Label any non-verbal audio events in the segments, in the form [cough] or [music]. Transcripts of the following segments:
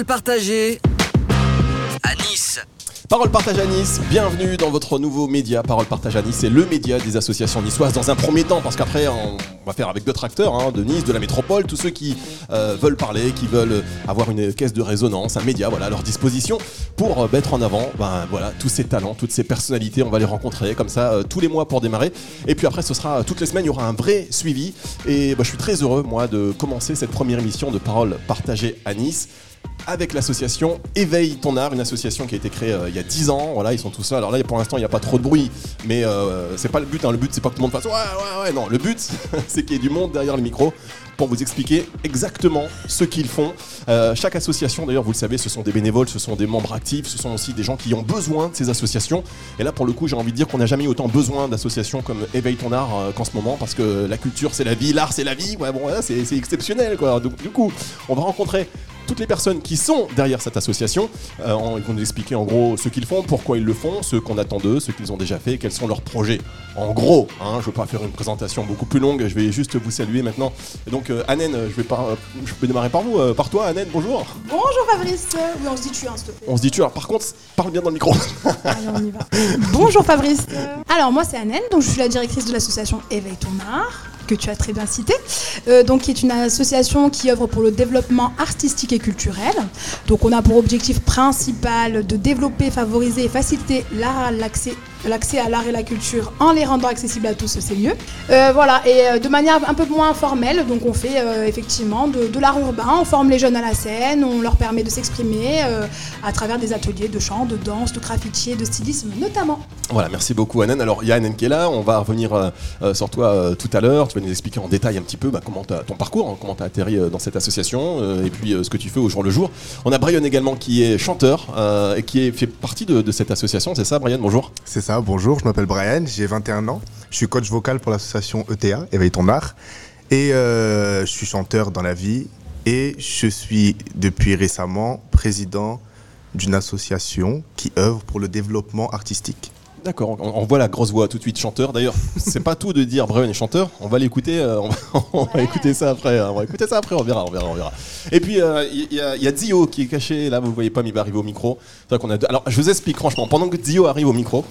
Parole partagée à Nice. Parole Partage à Nice, bienvenue dans votre nouveau média. Parole Partage à Nice, c'est le média des associations niçoises dans un premier temps, parce qu'après on va faire avec d'autres acteurs hein, de Nice, de la métropole, tous ceux qui euh, veulent parler, qui veulent avoir une caisse de résonance, un média voilà, à leur disposition pour euh, mettre en avant ben, voilà, tous ces talents, toutes ces personnalités. On va les rencontrer comme ça euh, tous les mois pour démarrer. Et puis après, ce sera toutes les semaines, il y aura un vrai suivi. Et ben, je suis très heureux, moi, de commencer cette première émission de Parole Partagée à Nice avec l'association Éveille ton art, une association qui a été créée euh, il y a 10 ans. Voilà, ils sont tous là. Alors là, pour l'instant, il n'y a pas trop de bruit, mais euh, c'est pas le but. hein. Le but, c'est pas que tout le monde fasse ouais, ouais, ouais. Non, le but, [laughs] c'est qu'il y ait du monde derrière le micro pour vous expliquer exactement ce qu'ils font. Euh, chaque association, d'ailleurs, vous le savez, ce sont des bénévoles, ce sont des membres actifs, ce sont aussi des gens qui ont besoin de ces associations. Et là, pour le coup, j'ai envie de dire qu'on n'a jamais eu autant besoin d'associations comme Éveille ton art qu'en ce moment, parce que la culture, c'est la vie, l'art, c'est la vie. Ouais, bon, c'est c'est exceptionnel, quoi. Donc, du coup, on va rencontrer toutes les personnes qui sont derrière cette association. Euh, ils vont nous expliquer en gros ce qu'ils font, pourquoi ils le font, ce qu'on attend d'eux, ce qu'ils ont déjà fait, quels sont leurs projets. En gros, hein, je ne veux pas faire une présentation beaucoup plus longue, je vais juste vous saluer maintenant. Et donc, euh, Anen, je vais, par- je vais démarrer par vous, euh, par toi, Anen, bonjour. Bonjour Fabrice. Oui, on se dit tu, hein, s'il te plaît. On se dit tu, alors par contre, parle bien dans le micro. Allez, on y va. [laughs] Bonjour Fabrice. Alors moi c'est Annette, donc je suis la directrice de l'association Éveille ton art que tu as très bien cité, euh, donc qui est une association qui œuvre pour le développement artistique et culturel. Donc on a pour objectif principal de développer, favoriser et faciliter l'accès l'accès à l'art et la culture en les rendant accessibles à tous, c'est mieux. Euh, voilà, et euh, de manière un peu moins formelle, donc on fait euh, effectivement de, de l'art urbain, on forme les jeunes à la scène, on leur permet de s'exprimer euh, à travers des ateliers de chant, de danse, de graffiti et de stylisme notamment. Voilà, merci beaucoup Anen. Alors il y a Anen qui est là, on va revenir sur toi euh, tout à l'heure, tu vas nous expliquer en détail un petit peu bah, comment ton parcours, hein, comment tu as atterri euh, dans cette association euh, et puis euh, ce que tu fais au jour le jour. On a Brian également qui est chanteur euh, et qui est, fait partie de, de cette association, c'est ça Brian? Bonjour. C'est ça, bonjour, je m'appelle Brian, j'ai 21 ans. Je suis coach vocal pour l'association ETA, Éveille ton art. Et euh, je suis chanteur dans la vie. Et je suis depuis récemment président d'une association qui œuvre pour le développement artistique. D'accord, on, on voit la grosse voix tout de suite chanteur. D'ailleurs, [laughs] c'est pas tout de dire Brian est chanteur. On va l'écouter. euh, on, va, [laughs] on va écouter ça après. hein, On va écouter ça après. On verra, on verra, on verra. Et puis euh, il y, a- il y a Dio qui est caché. Là, vous le voyez pas, mais il va arriver au micro. C'est vrai qu'on a deux- Alors, je vous explique franchement. Pendant que Dio arrive au micro.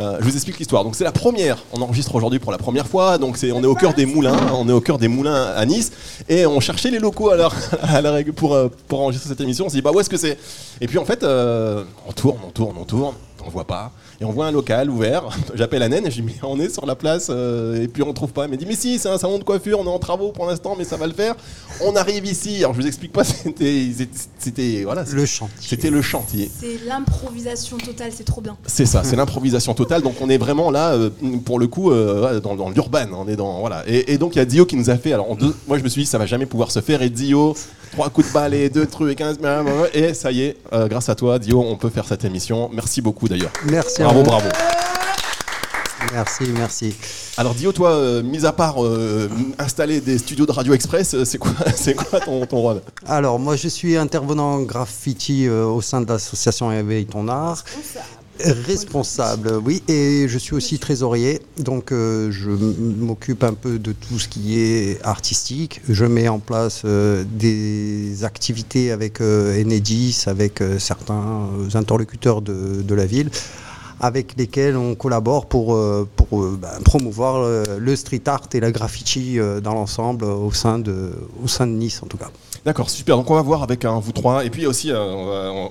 Euh, je vous explique l'histoire. Donc c'est la première. On enregistre aujourd'hui pour la première fois. Donc c'est, on est au cœur des moulins. On est au cœur des moulins à Nice et on cherchait les locaux à [laughs] à la pour euh, pour enregistrer cette émission. On s'est dit bah où est-ce que c'est? Et puis en fait, euh, on tourne, on tourne, on tourne. On voit pas. Et on voit un local ouvert. [laughs] J'appelle Anen et je lui dis mais on est sur la place euh, et puis on trouve pas. Elle me dit mais si c'est un salon de coiffure. On est en travaux pour l'instant mais ça va le faire. On arrive ici. Alors je vous explique pas. [laughs] C'était c'était voilà. Le chantier. C'était le chantier. C'est l'improvisation totale, c'est trop bien. C'est ça, c'est l'improvisation totale. Donc on est vraiment là, euh, pour le coup, euh, dans, dans l'urban. On est dans voilà. Et, et donc il y a Dio qui nous a fait. Alors en deux, moi je me suis dit ça va jamais pouvoir se faire. Et Dio, trois coups de balai, deux trucs et 15 et ça y est, euh, grâce à toi, Dio, on peut faire cette émission. Merci beaucoup d'ailleurs. Merci à Bravo, bravo. Merci, merci. Alors Dio, toi, euh, mis à part euh, installer des studios de Radio Express, euh, c'est quoi, [laughs] c'est quoi ton, ton rôle? Alors, moi, je suis intervenant graffiti euh, au sein de l'association Éveille ton art. Responsable, oui, et je suis aussi trésorier, donc je m'occupe un peu de tout ce qui est artistique. Je mets en place des activités avec Enedis, avec certains interlocuteurs de, de la ville, avec lesquels on collabore pour, euh, euh, ben, promouvoir euh, le street art et la graffiti dans l'ensemble au, sein de- au sein de Nice en tout cas. D'accord, super. Donc on va voir avec un vous trois. Et puis aussi, euh,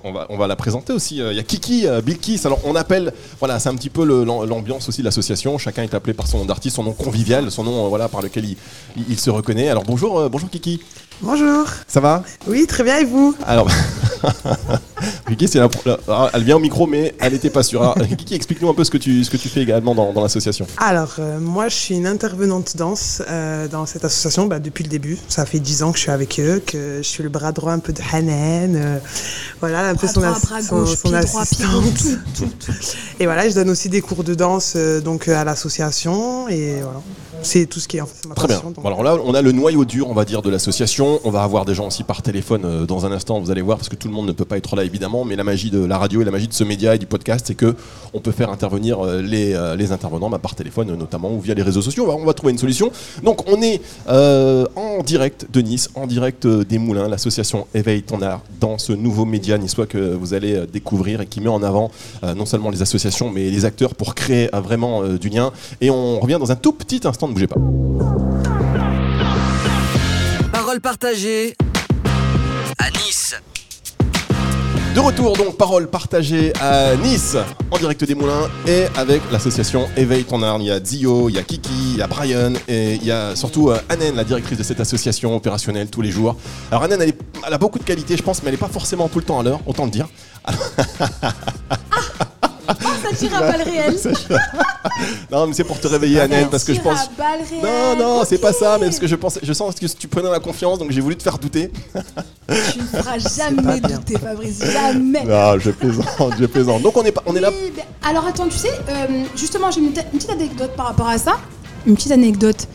on, va, on, va, la présenter aussi. Il y a Kiki, euh, Bilkis. Alors on appelle, voilà, c'est un petit peu l'ambiance aussi de l'association. Chacun est appelé par son nom d'artiste, son nom convivial, son nom voilà par lequel il, il- se reconnaît. Alors bonjour, bonjour Kiki. Bonjour. Ça va? Oui, très bien, et vous? Alors, [laughs] Kiki, c'est la, la- elle vient au micro, mais elle n'était pas sûre. Alors, [laughs] Kiki, explique-nous un peu ce que tu, ce que tu fais également dans, dans l'association. Alors, euh, moi, je suis une intervenante danse euh, dans cette association bah, depuis le début. Ça fait dix ans que je suis avec eux, que je suis le bras droit un peu de Hanen. euh, voilà, un peu son, droit, bras son- gauche, son pied droit, pied assistante. gauche, [laughs] tout, tout, tout. Et voilà, je donne aussi des cours de danse euh, donc à l'association. Et voilà, c'est tout ce qui est en fait ma Très bien. donc. Alors là, on a le noyau dur, on va dire, de l'association. On va avoir des gens aussi par téléphone euh, dans un instant, vous allez voir, parce que tout le monde ne peut pas être là évidemment, mais la magie de la radio et la magie de ce média et du podcast, c'est que on peut faire intervenir euh, les, euh, les intervenants bah, par téléphone notamment ou via les réseaux sociaux. On va, on va trouver une solution. Donc on est euh, en direct de Nice, en direct des Moulins, l'association Éveille ton art, dans ce nouveau média niçois que vous allez découvrir et qui met en avant euh, non seulement les associations mais les acteurs pour créer euh, vraiment du lien. Et on revient dans un tout petit instant, bougez pas. Parole partagée à Nice. De retour donc, parole partagée à Nice, en direct des Moulins, et avec l'association Éveille ton art. Il y a Zio, il y a Kiki, il y a Brian, et il y a surtout euh, Anen, la directrice de cette association opérationnelle tous les jours. Alors Anen, elle, est- elle a beaucoup de qualités, je pense, mais elle n'est pas forcément tout le temps à l'heure, autant le dire. [laughs] Ça tire à balles réelles. [laughs] Non, mais c'est pour te réveiller, Anen, parce que je pense. Non, non, c'est pas ça, mais parce que je pense, je sens que tu prenais la confiance, donc j'ai voulu te faire douter. Tu ne feras [laughs] jamais douter, Fabrice. Jamais. Non, je plaisante, je plaisante. Donc on est, pas, on est là. Alors attends, tu sais, euh, justement, j'ai une petite anecdote par rapport à ça. Une petite anecdote.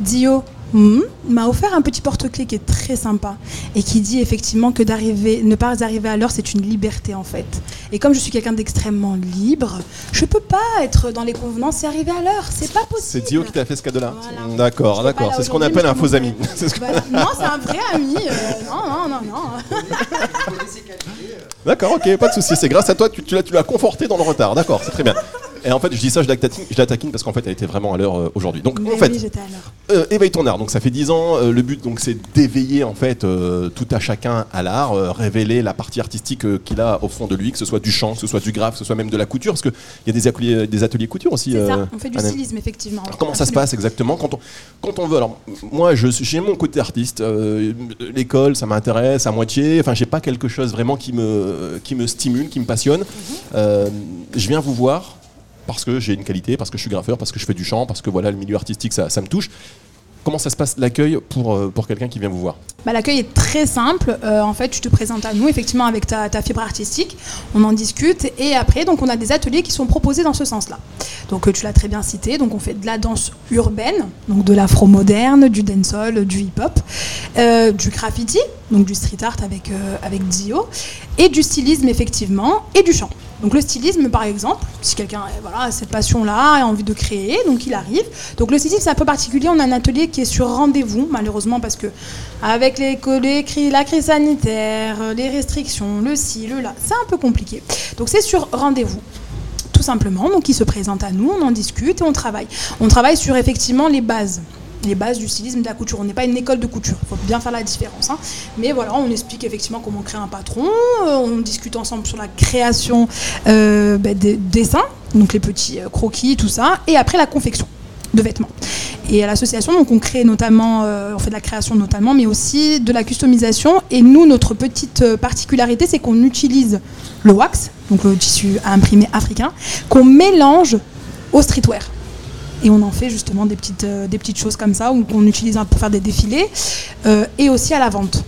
Dio hmm, m'a offert un petit porte-clés qui est très sympa et qui dit effectivement que d'arriver, ne pas arriver à l'heure, c'est une liberté en fait. Et comme je suis quelqu'un d'extrêmement libre, je peux pas être dans les convenances et arriver à l'heure. C'est pas possible. C'est Dio qui t'a fait ce cadeau-là Voilà. D'accord, d'accord. [laughs] C'est ce qu'on aujourd'hui, appelle un faux ami. C'est ce que-. Non, c'est un vrai ami. euh, non, non, non, non. [laughs] D'accord, ok, pas de souci. C'est grâce à toi, tu, tu tu l'as conforté dans le retard. D'accord, c'est très bien. Et en fait, je dis ça, je la taquine, je la taquine parce qu'en fait, elle était vraiment à l'heure euh, aujourd'hui. Donc, Mais en fait, oui, j'étais à l'heure. euh, éveille ton art. Donc, ça fait 10 ans. euh, le but, donc, c'est d'éveiller en fait euh, tout à chacun à l'art, euh, révéler la partie artistique euh, qu'il a au fond de lui, que ce soit du chant, que ce soit du graphe, que ce soit même de la couture, parce qu'il y a des ateliers, des ateliers couture aussi. C'est euh, ça, on fait du stylisme effectivement. Alors, comment ça se Absolument. passe exactement? Quand on, quand on veut Alors, moi, je- j'ai mon côté artiste. euh, L'école, ça m'intéresse à moitié. Enfin, j'ai pas quelque chose vraiment qui me, qui me stimule, qui me passionne. Euh, je viens vous voir parce que j'ai une qualité, parce que je suis graffeur, parce que je fais du chant, parce que voilà, le milieu artistique, ça, me touche. Comment ça se passe l'accueil pour, euh, pour quelqu'un qui vient vous voir? Bah, L'accueil est très simple. Euh, en fait, tu te présentes à nous, effectivement, avec ta, fibre artistique. On en discute. Et après, donc, on a des ateliers qui sont proposés dans ce sens-là. Donc, euh, tu l'as très bien cité. Donc, on fait de la danse urbaine, donc de l'afro-moderne, du dancehall, du hip-hop, du graffiti, donc du street art avec, euh, avec Dio, et du stylisme, effectivement, et du chant. Donc le stylisme, par exemple, si quelqu'un a cette passion-là, a envie de créer, donc il arrive. Donc le stylisme, c'est un peu particulier. On a un atelier qui est sur rendez-vous, malheureusement, parce que avec les, les la crise sanitaire, les restrictions, le ci, le là, c'est un peu compliqué. Donc c'est sur rendez-vous tout simplement. Donc, il se présente à nous, on en discute et on travaille. On travaille sur effectivement les bases. Les bases du stylisme de la couture. On n'est pas une école de couture, il faut bien faire la différence. hein. Mais voilà, on explique effectivement comment créer un patron, euh, on discute ensemble sur la création euh, bah, des dessins, donc les petits euh, croquis, tout ça, et après la confection de vêtements. Et à l'association, donc on crée notamment, on fait de la création notamment, mais aussi de la customisation. Et nous, notre petite particularité, c'est qu'on utilise le wax, donc le tissu à imprimer africain, qu'on mélange au streetwear. Et on en fait justement des petites, euh, des petites choses comme ça, ou qu'on utilise un- pour faire des défilés, euh, et aussi à la vente.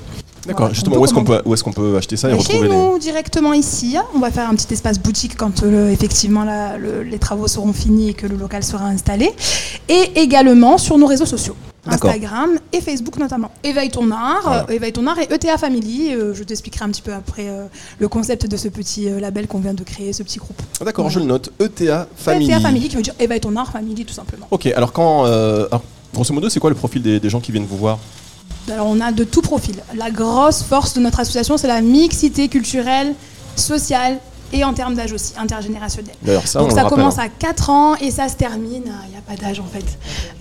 D'accord, Voilà, justement, où est-ce qu'on peut, acheter ça et Chez retrouver les. nous, directement ici, on va faire un petit espace boutique quand euh, effectivement la- le- les travaux seront finis et que le local sera installé. Et également sur nos réseaux sociaux. Instagram et Facebook notamment. Éveille ton art, Voilà. euh, Éveille ton art et ETA Family. euh, je t'expliquerai un petit peu après euh, le concept de ce petit label qu'on vient de créer, ce petit groupe. Ah, D'accord, je le note. ETA Family. ETA Family qui veut dire Éveille ton art Family tout simplement. Ok, alors quand. alors, grosso modo, c'est quoi le profil des, des gens qui viennent vous voir? Alors on a de tout profil. La grosse force de notre association, c'est la mixité culturelle, sociale et en termes d'âge aussi, intergénérationnel. Ça, Donc on ça commence hein. à 4 ans et ça se termine, il n'y a pas d'âge en fait.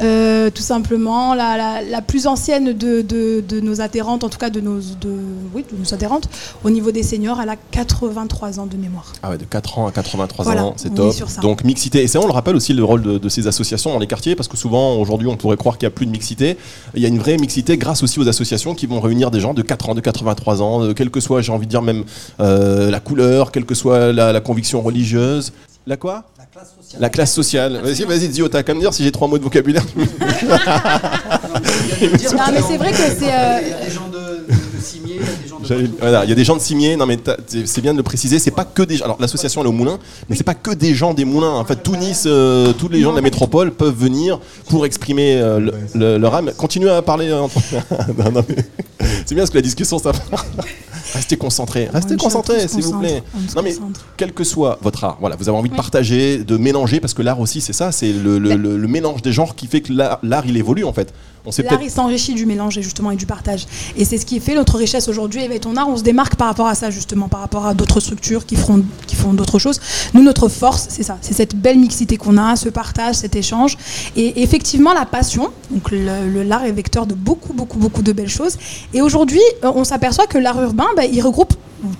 Euh, tout simplement, la, la- la plus ancienne de, de- de nos adhérentes, en tout cas de nos, de, oui, de nos adhérentes, au niveau des seniors, elle a 83 ans de mémoire. Ah ouais, de 4 ans à 83 Voilà, ans, c'est top. est sur ça. Donc mixité. Et ça, on le rappelle aussi le rôle de, ces associations dans les quartiers, parce que souvent, aujourd'hui, on pourrait croire qu'il n'y a plus de mixité. Il y a une vraie mixité grâce aussi aux associations qui vont réunir des gens de 4 ans, de 83 ans, euh, quelle que soit, j'ai envie de dire même euh, la couleur, quelle que soit la, la conviction religieuse. La quoi La classe sociale. La classe sociale. Vas-y, vas-y, Zio, t'as qu'à me dire si j'ai trois mots de vocabulaire. Non, mais c'est vrai que c'est, euh, Il y a des gens de, Cimier, il y a des gens de. J'allais- Voilà, il y a des gens de Cimier, non mais c'est bien de le préciser, c'est pas que des alors l'association elle est au Moulin, mais c'est pas que des gens des Moulins. En fait, tout Nice, euh, tous les gens de la métropole peuvent venir pour exprimer euh, le- le- leur âme. Continuez à parler. euh, entre- [laughs] Non, non, mais c'est bien parce que la discussion ça. [laughs] Restez concentrés, On restez concentrés, s'il vous plaît. Non mais quel que soit votre art, voilà, vous avez envie de partager, de mélanger, parce que l'art aussi, c'est ça, c'est le, le- le- le mélange des genres qui fait que l'art, l'art, il évolue en fait. L'art, il s'enrichit du mélange et justement et du partage. Et c'est ce qui fait notre richesse aujourd'hui. Éveille ton art, on se démarque par rapport à ça justement, par rapport à d'autres structures qui feront, qui font d'autres choses. Nous, notre force, c'est ça, c'est cette belle mixité qu'on a, ce partage, cet échange. Et effectivement, la passion, donc l'art est vecteur de beaucoup, beaucoup, beaucoup de belles choses. Et aujourd'hui, euh, on s'aperçoit que l'art urbain, bah, il regroupe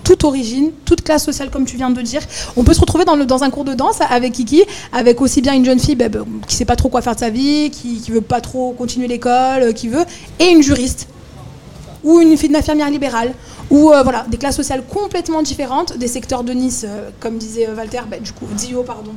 toute origine, toute classe sociale, comme tu viens de dire. On peut se retrouver dans, le, un cours de danse avec Kiki, avec aussi bien une jeune fille bah, bah, qui sait pas trop quoi faire de sa vie, qui, qui veut pas trop continuer l'école, euh, qui veut, et une juriste ou une, une infirmière libérale, ou euh, voilà, des classes sociales complètement différentes, des secteurs de Nice, euh, comme disait Walter, bah, du coup, Dio, pardon.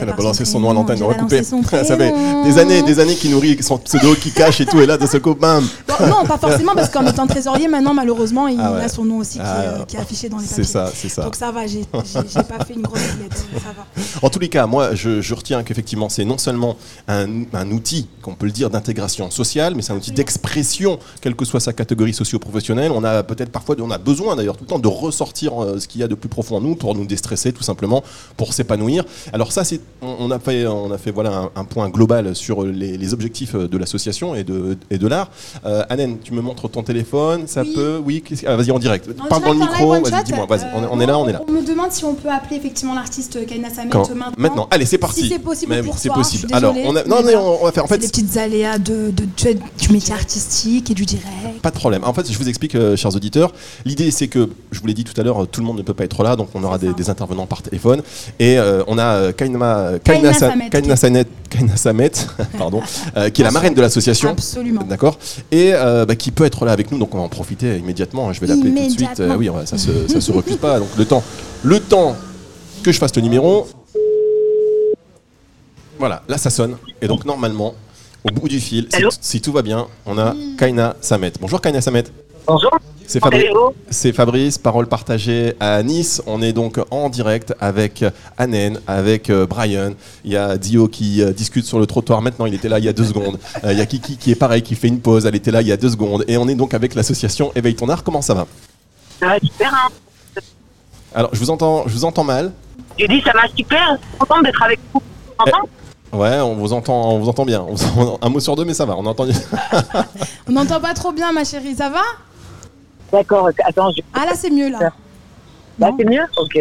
Elle a balancé son nom à l'antenne, on va couper. Ça fait des années, des années qu'il nourrit son pseudo, qui cache et tout, et là, de ce coup, bam non, pas forcément, parce qu'en étant trésorier, maintenant, malheureusement, il Ah ouais. a son nom aussi qui, Ah, est, qui est affiché dans les C'est papiers. ça, c'est ça. Donc ça va, j'ai pas fait une grosse lettre, ça va. En tous les cas, moi, je, je retiens qu'effectivement, c'est non seulement un, un outil, qu'on peut le dire, d'intégration sociale, mais c'est un outil d'expression, quelle que soit sa catégorie socio-professionnelle. On a peut-être parfois, on a besoin d'ailleurs tout le temps de ressortir euh, ce qu'il y a de plus profond en nous pour nous déstresser, tout simplement, pour s'épanouir. Alors ça, c'est, on, a fait, on a fait voilà un, un point global sur les, les objectifs de l'association et de, et de l'art. Euh, Anen, tu me montres ton téléphone, ça Oui. peut, oui, ah, vas-y en direct. En Parle dans le micro, vas-y, dis-moi, vas-y, on, est- euh, est là, on est là. On me demande si on peut appeler effectivement l'artiste Kaina Samet maintenant. Maintenant, allez, c'est parti. Si c'est possible Mais pour c'est possible. Alors, on a, non, mais non, on va faire. En fait, des petites aléas de, de- du, du métier artistique et du direct. Pas de problème. En fait, je vous explique, euh, chers auditeurs. L'idée, c'est que, je vous l'ai dit tout à l'heure, euh, tout le monde ne peut pas être là, donc on aura des, intervenants par téléphone. Et euh, on a euh, Kaina, Kaina Sa- Samet. Kaina Samet- Kaina Samet, [laughs] pardon, euh, qui est la marraine de l'association. Absolument. D'accord Et euh, bah, qui peut être là avec nous, donc on va en profiter immédiatement. Je vais l'appeler tout de suite. Euh, oui, ça se, ça se refuse pas. Donc le temps, le temps que je fasse le numéro. Voilà, là ça sonne. Et donc normalement, au bout du fil, si tout va bien, on a Kaina Samet. Bonjour Kaina Samet. Bonjour. C'est Fabrice. Allô C'est Fabrice, parole partagée à Nice. On est donc en direct avec Anen, avec euh, Brian. Il y a Dio qui euh, discute sur le trottoir maintenant. Il était là il y a deux secondes. Euh, il y a Kiki qui est pareil, qui fait une pause. Elle était là il y a deux secondes. Et on est donc avec l'association Éveille ton art. Comment ça va? Ça va super. Hein. Alors, je vous entends, je vous entends mal. J'ai dit ça va super. Je suis contente d'être avec vous. M'entends? Ouais, on vous entend, on vous entend bien. On entend- un mot sur deux, mais ça va. On a entendu. [laughs] On n'entend pas trop bien, ma chérie, ça va? D'accord. Attends, je... Ah là, c'est mieux là. là c'est mieux Ok.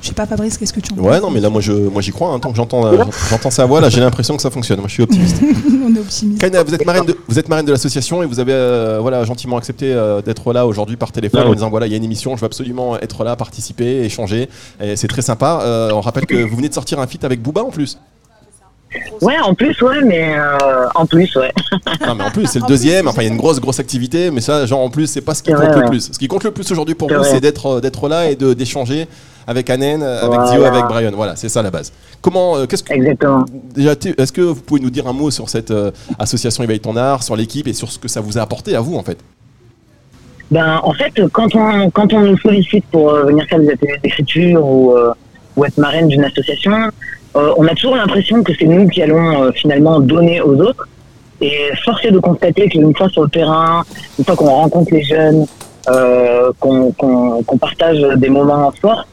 Je sais pas, Fabrice, qu'est-ce que tu en Ouais, non, mais là, moi, je, moi, j'y crois. hein. Tant que j'entends, euh, j'entends sa voix, là, j'ai l'impression que ça fonctionne. Moi, je suis optimiste. [laughs] On est optimiste. Kaina, vous êtes marraine de, vous êtes marraine de l'association et vous avez euh, voilà, gentiment accepté euh, d'être là aujourd'hui par téléphone en disant voilà, il y a une émission, je veux absolument être là, participer, échanger. Et c'est très sympa. Euh, on rappelle que vous venez de sortir un feat avec Booba en plus. Ouais, en plus, ouais, mais euh, en plus, ouais. Non, mais en plus, c'est le [laughs] deuxième. Enfin, il y a une grosse, grosse activité, mais ça, genre, en plus, c'est pas ce qui compte vrai, le ouais. plus. Ce qui compte le plus aujourd'hui pour vous, c'est d'être euh, d'être là et de- d'échanger avec Anen, avec Voilà. Dio, avec Brian. Voilà, c'est ça la base. Comment, euh, qu'est-ce que. Exactement. Déjà, est-ce que vous pouvez nous dire un mot sur cette euh, association Éveille ton art, sur l'équipe et sur ce que ça vous a apporté à vous, en fait? Ben, en fait, quand on, quand on nous sollicite pour euh, venir faire des ateliers d'écriture ou, euh, ou être marraine d'une association, on a toujours l'impression que c'est nous qui allons euh, finalement donner aux autres. Et force est de constater qu'une fois sur le terrain, une fois qu'on rencontre les jeunes, euh, qu'on partage des moments forts,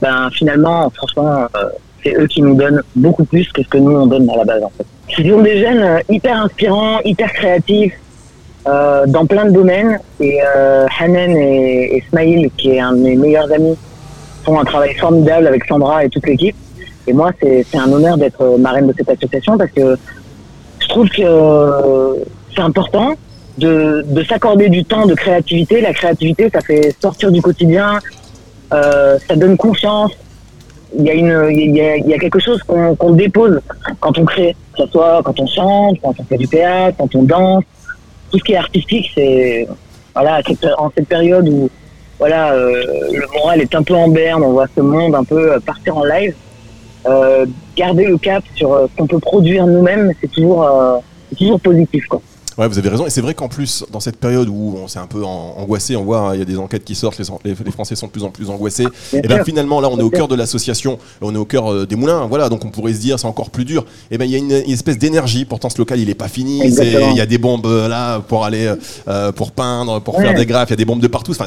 ben finalement, franchement, euh, c'est eux qui nous donnent beaucoup plus que ce que nous on donne à la base. En fait. Ce sont des jeunes euh, hyper inspirants, hyper créatifs, euh, dans plein de domaines. Et euh, Hanen et, et qui est un de mes meilleurs amis, font un travail formidable avec Sandra et toute l'équipe. Et moi, c'est un honneur d'être marraine de cette association parce que je trouve que euh, c'est important de, de s'accorder du temps de créativité. La créativité, ça fait sortir du quotidien, euh, ça donne confiance. Il y a, une, il y a, quelque chose qu'on dépose quand on crée, que ce soit quand on chante, quand on fait du théâtre, quand on danse. Tout ce qui est artistique, c'est voilà en cette période où voilà euh, le moral est un peu en berne, on voit ce monde un peu euh, partir en live. Euh, garder le cap sur euh, ce qu'on peut produire nous-mêmes, c'est toujours, euh, toujours positif. Quoi. Ouais, vous avez raison. Et c'est vrai qu'en plus, dans cette période où on s'est un peu angoissé, on voit, hein, il y a des enquêtes qui sortent, les, Français sont de plus en plus angoissés. Bien Et bien sûr. finalement, là, on est au Bien cœur de l'association, on est au cœur euh, des moulins. Voilà, donc on pourrait se dire, c'est encore plus dur. Et ben il y a une, une espèce d'énergie. Pourtant, ce local, il est pas fini. Il y a des bombes euh, là pour aller, euh, pour peindre, pour Ouais. faire des graphes. Il y a des bombes de partout. Enfin,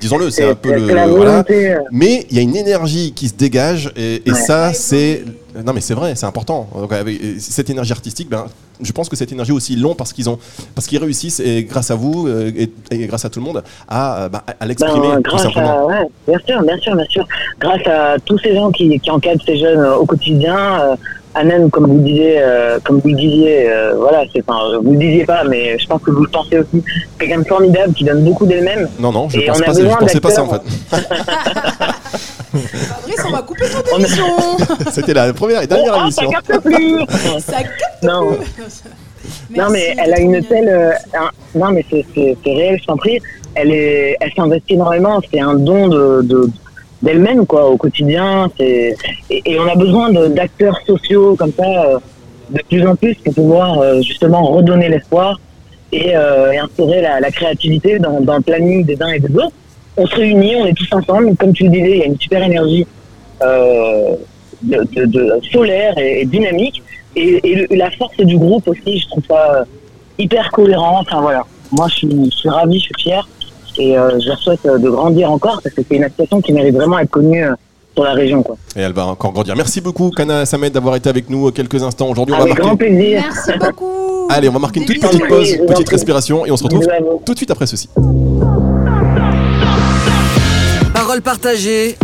disons-le, c'est un peu le. voilà. Mais il y a une énergie qui se dégage et, et Ouais. ça, c'est. Non, mais c'est vrai, c'est important. Donc, avec- et cette énergie artistique, ben, je pense que cette énergie aussi long parce qu'ils ont, parce qu'ils réussissent et grâce à vous euh, et, et grâce à tout le monde à, euh, ben, à l'exprimer Ben, grâce à, ouais, bien sûr, bien sûr, bien sûr. Grâce à tous ces gens qui, qui encadrent ces jeunes euh, au quotidien, euh, Anan, comme vous disiez, euh, comme vous disiez, euh, voilà, c'est, enfin, vous le disiez pas, mais je pense que vous le pensez aussi. Quelqu'un de formidable qui donne beaucoup d'elle-même. Non, non, je Et pense on a pas, c'est- je besoin pensais pas ça en fait. [laughs] Fabrice, on va couper ton émission. [laughs] C'était la première et dernière Oh, ah, émission. ça capte plus Ça capte Non. plus. Non, mais elle a une telle. euh, un- non, mais c'est réel, je t'en prie. Elle est, elle s'investit énormément. C'est un don de de- d'elle-même, quoi, au quotidien. C'est et, et on a besoin de- d'acteurs sociaux comme ça euh, de plus en plus pour pouvoir euh, justement redonner l'espoir et, euh, et instaurer la, la créativité dans, dans le planning des uns et des autres. On se réunit, on est tous ensemble. Comme tu le disais, il y a une super énergie euh, de, de- de- solaire et, et dynamique. Et, et le- la force du groupe aussi, je trouve ça euh, hyper cohérent. Enfin voilà, moi je suis, je suis ravi, je suis fier et euh, je leur souhaite euh, de grandir encore parce que c'est une association qui mérite vraiment d'être connue euh, sur la région. Quoi. Et elle va encore grandir. Merci beaucoup, Kana Samed, d'avoir été avec nous quelques instants aujourd'hui. On va Avec grand marquer. plaisir. Merci beaucoup. Allez, on va marquer une toute petite pause, petite respiration et on se retrouve à tout de suite après ceci. Parole partagée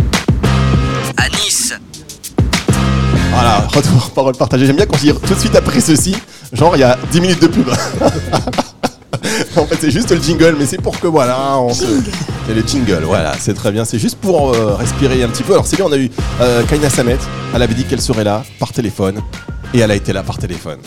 à Nice. Voilà, retour, [laughs] parole partagée. J'aime bien qu'on dise tout de suite après ceci, genre il y a 10 minutes de pub. [laughs] en fait, c'est juste le jingle, mais c'est pour que voilà, on se. Jingle. C'est le jingle, voilà, c'est très bien. C'est juste pour euh, respirer un petit peu. Alors, c'est bien, on a eu euh, Kaina Samet. Elle avait dit qu'elle serait là par téléphone, et elle a été là par téléphone.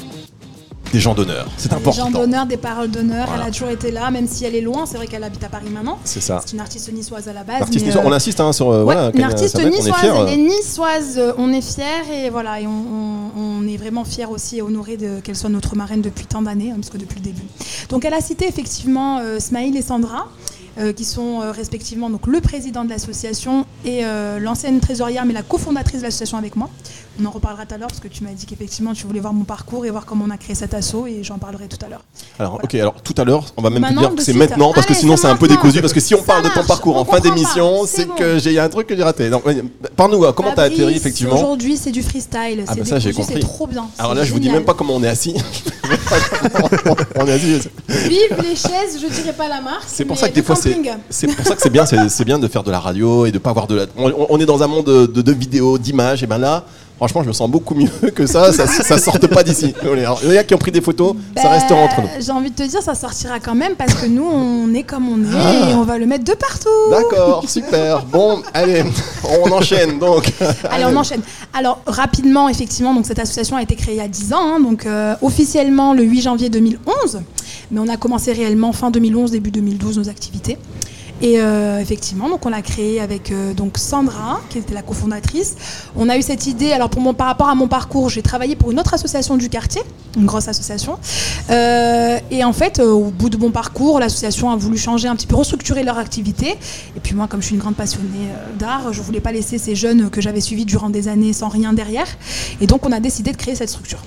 Des gens d'honneur, c'est Des important. gens d'honneur, des paroles d'honneur. Voilà. Elle a toujours été là, même si elle est loin. C'est vrai qu'elle habite à Paris maintenant. C'est ça. C'est une artiste niçoise à la base. L'artiste mais, euh, on insiste hein, sur euh, Ouais, voilà, une artiste Samet, on est niçoise, euh, est niçoise, on est fiers et voilà, et on, on- on est vraiment fiers aussi et honorés qu'elle soit notre marraine depuis tant d'années, hein, parce que depuis le début. Donc elle a cité effectivement euh, Smaïl et Sandra, euh, qui sont euh, respectivement donc le président de l'association et euh, l'ancienne trésorière, mais la cofondatrice de l'association avec moi. On en reparlera tout à l'heure parce que tu m'as dit qu'effectivement tu voulais voir mon parcours et voir comment on a créé cet assaut et j'en parlerai tout à l'heure. Alors, ok, alors tout à l'heure, on va même te dire que c'est maintenant, parce que sinon c'est un peu décousu, parce que si on Ça parle de ton parcours en fin d'émission, c'est bon. que j'ai un truc que j'ai raté. Ouais, Parle-nous, hein, comment t'as atterri effectivement Aujourd'hui c'est du freestyle, Ah c'est bah ça, j'ai décousu, compris. c'est trop bien. Alors là, je vous dis même pas comment on est assis. [laughs] on est assis. Vive les chaises, je dirais pas la marque. C'est pour ça que de des fois c'est pour ça que c'est bien c'est c'est bien de faire de la radio et de pas avoir de la on, est dans un monde de, de, de vidéos d'images et ben là franchement je me sens beaucoup mieux [laughs] que ça ça, ça sorte pas d'ici il y a qui ont pris des photos ça Ben, restera entre nous J'ai envie de te dire, ça sortira quand même parce que nous, on est comme on est Ah. et on va le mettre de partout. d'accord [laughs] super bon allez on enchaîne donc [laughs] Allez, on enchaîne. Alors, rapidement, effectivement, donc cette association a été créée il y a 10 ans, hein, donc euh, officiellement le 8 janvier 2011, mais on a commencé réellement fin 2011, début 2012 nos activités. Et euh, effectivement, donc on l'a créé avec euh, donc Sandra, qui était la cofondatrice. On a eu cette idée. Alors pour mon, par rapport à mon parcours, j'ai travaillé pour une autre association du quartier, une grosse association. Euh, et en fait, au bout de mon parcours, l'association a voulu changer un petit peu, restructurer leur activité. Et puis moi, comme je suis une grande passionnée d'art, je voulais pas laisser ces jeunes que j'avais suivis durant des années sans rien derrière. Et donc on a décidé de créer cette structure.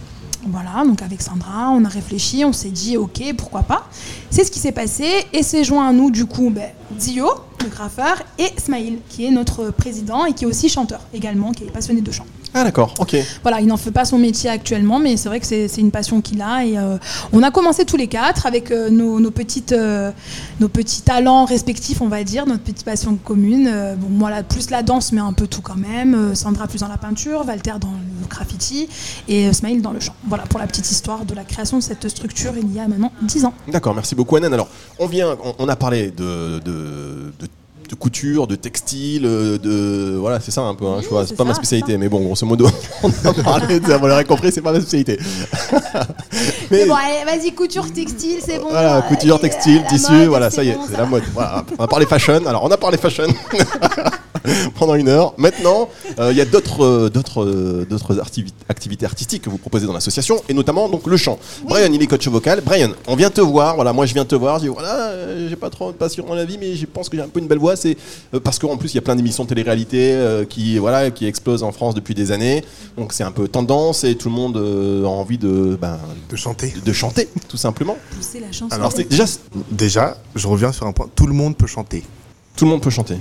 Voilà, donc avec Sandra, on a réfléchi, on s'est dit ok, pourquoi pas. C'est ce qui s'est passé et s'est joint à nous du coup ben, Dio, le graffeur, et Smaïl, qui est notre président et qui est aussi chanteur également, qui est passionné de chant. Ah d'accord ok Voilà, il n'en fait pas son métier actuellement, mais c'est vrai que c'est une passion qu'il a. Et euh, on a commencé tous les quatre avec euh, nos, nos petites, euh, nos petits talents respectifs, on va dire, notre petite passion commune. Bon, moi, là, plus la danse, mais un peu tout quand même. Sandra plus dans la peinture, Walter dans le graffiti et Smaïl dans le chant. Voilà pour la petite histoire de la création de cette structure il y a maintenant 10 ans. D'accord, merci beaucoup Anan. Alors, on vient, on, on a parlé de, de, de- de couture, de textile, euh, de voilà, c'est ça un peu. Hein, je Oui, vois, c'est pas ma spécialité, mais bon, grosso modo, [laughs] on parlé. de- Vous l'aurez compris, c'est pas ma spécialité. [laughs] Mais bon, allez, vas-y, couture, textile, c'est bon. Voilà, Euh, couture, textile, euh, la tissu, mode, voilà, ça y est, bon, c'est la mode. Voilà, on a parlé fashion. Alors, on a parlé fashion. [laughs] [laughs] pendant une heure. Maintenant, euh, il y a d'autres euh, d'autres euh, d'autres activités artistiques que vous proposez dans l'association, et notamment donc le chant. Brian, il est coach vocal. Brian, on vient te voir. Voilà, moi je viens te voir. Je dis voilà, euh, j'ai pas trop de passion dans la vie, mais je pense que j'ai un peu une belle voix. C'est euh, parce qu'en plus il y a plein d'émissions de télé-réalité euh, qui voilà qui explosent en France depuis des années. Donc c'est un peu tendance et tout le monde euh, a envie de ben, De chanter. de chanter [laughs] tout simplement. Pousser la chanson. Alors c'est déjà Déjà, je reviens sur un point. Tout le monde peut chanter. tout le monde peut chanter.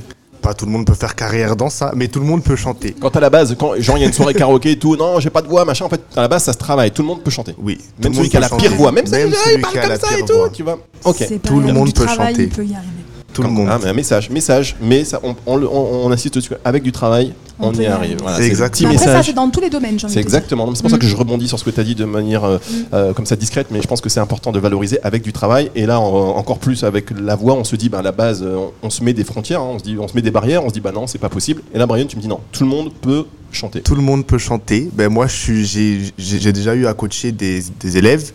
Pas tout le monde peut faire carrière dans ça, mais tout le monde peut chanter. Quand à la base, quand genre il y a une soirée karaoké et tout, non, j'ai pas de voix, machin. En fait, à la base, ça se travaille. Tout le monde peut chanter. Oui. tout Même celui qui a la chanter. pire voix, même, celui qui celui parle qui a comme la ça et pire tout, voix. tu vois. Ok. Tout le monde peut chanter. Il peut y arriver. Tout le monde. Ah, mais un message, message, mais ça, on, on le- on- on insiste dessus. Avec du travail, On y arrive. Voilà, Exactement. petit Mais après, ça, message. c'est dans tous les domaines, C'est exactement. C'est pour ça que je rebondis sur ce que tu as dit de manière euh, euh, comme ça discrète, mais je pense que c'est important de valoriser avec du travail. Et là, en- encore plus avec la voix, on se dit, bah, à la base, euh, on, on se met des frontières, hein, on, se dit, on se met des barrières, on se dit, bah non, c'est pas possible. Et là, Brian, tu me dis, non, tout le monde peut chanter. Tout le monde peut chanter. Ben moi, je suis, j'ai, j'ai j'ai déjà eu à coacher des, des élèves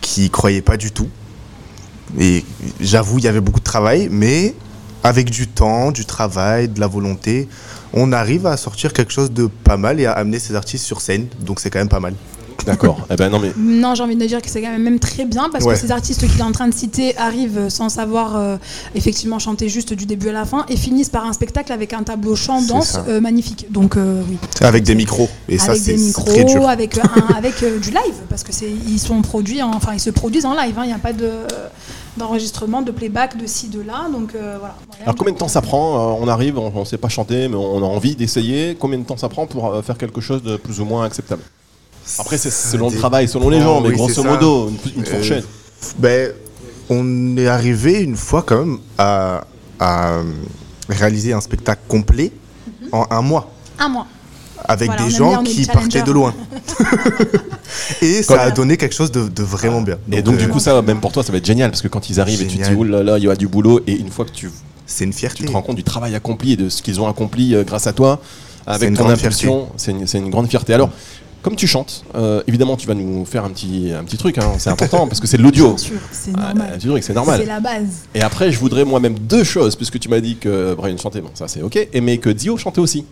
qui croyaient pas du tout. Et j'avoue, il y avait beaucoup de travail, mais avec du temps, du travail, de la volonté, on arrive à sortir quelque chose de pas mal et à amener ces artistes sur scène. Donc c'est quand même pas mal. D'accord. eh ben non, mais Non, j'ai envie de dire que c'est quand même, même très bien parce Ouais. que ces artistes qu'il est en train de citer arrivent sans savoir euh, effectivement chanter juste du début à la fin et finissent par un spectacle avec un tableau chant-danse ça. euh, magnifique. Donc euh, oui. Avec des micros. Et ça, avec des c'est micros, très dur. avec, un- avec du live parce que c'est ils sont produits, en- enfin ils se produisent en live. hein. Il n'y a pas de d'enregistrement, de playback, de ci, de là. Donc euh, voilà. Alors combien de temps ça prend Euh, On arrive, on ne sait pas chanter, mais on a envie d'essayer. Combien de temps ça prend pour euh, faire quelque chose de plus ou moins acceptable? Après, c'est selon le travail, selon les gens, mais oui, grosso modo, une, une Euh, fourchette. Ben, on est arrivé une fois quand même à, à, réaliser un spectacle complet en un mois. Un mois. avec Voilà, des gens qui partaient de loin. [laughs] [laughs] Et ça a donné quelque chose de, de vraiment bien. Et donc, du euh, coup, ça, même pour toi, ça va être génial parce que quand ils arrivent et tu te dis, oh là là, il y a du boulot, et une fois que tu, c'est une tu fierté. te rends compte du travail accompli et de ce qu'ils ont accompli euh, grâce à toi, avec une ton impulsion, c'est une, c'est une grande fierté. Alors, comme tu chantes, euh, évidemment, tu vas nous faire un petit, un petit truc, hein, c'est important parce que c'est de l'audio. Bien sûr, c'est Ah, normal. c'est normal. C'est la base. Et après, je voudrais moi-même deux choses, puisque tu m'as dit que Brian chantait, bon, ça c'est ok, et mais que Dio chantait aussi.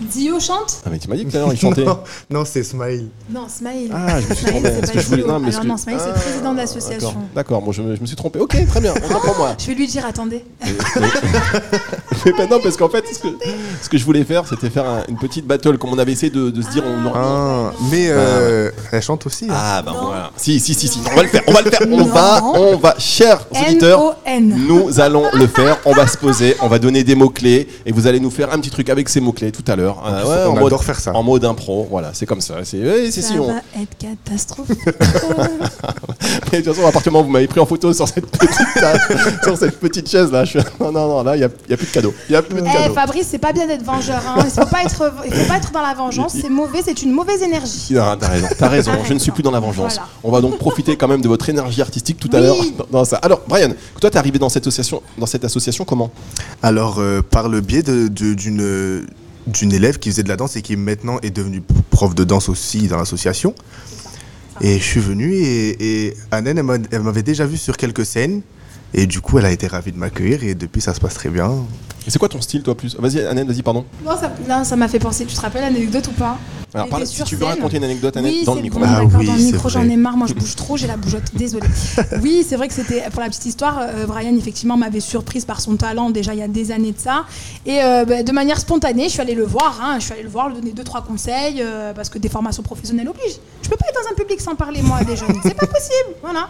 Dio chante Ah, mais tu m'as dit que tout à l'heure il [laughs] chantait. non, non, c'est Smile. Non, Smile. Ah, je me suis [laughs] Smile, trompé. c'est Parce pas que je voulais- Dio. non, mais Alors non, Smile, c'est le Ah, président de l'association. D'accord, bon, je, me, je me suis trompé. Ok, très bien, autant pour moi. [laughs] Je vais lui dire, attendez. Mais pas non, parce qu'en fait, ce que, ce que je voulais faire, c'était faire un- une petite battle, comme on avait essayé de, de se dire. On, Ah, mais euh, elle chante aussi. hein. Ah, bah voilà. Si, si, si, si, on va le faire, on va le faire. On Non. va, on va, chers auditeurs. N-O-N. Nous allons le faire, on va se poser, on va donner des mots-clés et vous allez nous faire un petit truc avec ces mots-clés tout à l'heure. Euh, ouais, on en mode- adore faire ça. En mode impro, voilà, c'est comme ça. C'est ouais, c'est Ça si on. va être catastrophique. [laughs] Mais de toute façon, à partir du moment où vous m'avez pris en photo sur cette petite, [laughs] sur cette petite chaise là, je suis... non, non, non, là, il n'y a, il y a plus de cadeaux. Il y a plus de Eh cadeaux. Fabrice, c'est pas bien d'être vengeur. Hein. Il faut pas être, il faut pas être dans la vengeance. C'est mauvais, c'est une mauvaise énergie. Ah, T'as raison, t'as raison. Je ne suis plus dans la vengeance. Voilà. On va donc profiter quand même de votre énergie artistique tout à Oui. l'heure dans- dans ça. Alors, Brian, toi, t'es arrivé dans cette association, dans cette association comment? Alors, euh, par le biais de- de- d'une d'une élève qui faisait de la danse et qui maintenant est devenue prof de danse aussi dans l'association. Et je suis venu et, et elle m'avait déjà vu sur quelques scènes. Et du coup, elle a été ravie de m'accueillir et depuis, ça se passe très bien. Et c'est quoi ton style, toi, plus? Vas-y, Annette, vas-y, pardon. Non, ça, non, ça m'a fait penser. Tu te rappelles l'anecdote ou pas? Alors, parle, si tu veux scène. raconter une anecdote, Annette, Oui, dans le micro. bon, Ah oui, dans le c'est micro, j'en ai marre. Moi, je [laughs] bouge trop, j'ai la bougeotte. Désolée. [laughs] Oui, c'est vrai que c'était pour la petite histoire. euh, Brian, effectivement, m'avait surprise par son talent déjà il y a des années de ça. Et euh, bah, de manière spontanée, je suis allée le voir. hein, je suis allée le voir, lui donner deux trois conseils euh, parce que des formations professionnelles obligent. Je peux pas être dans un public sans parler moi à des jeunes. C'est pas possible. Voilà.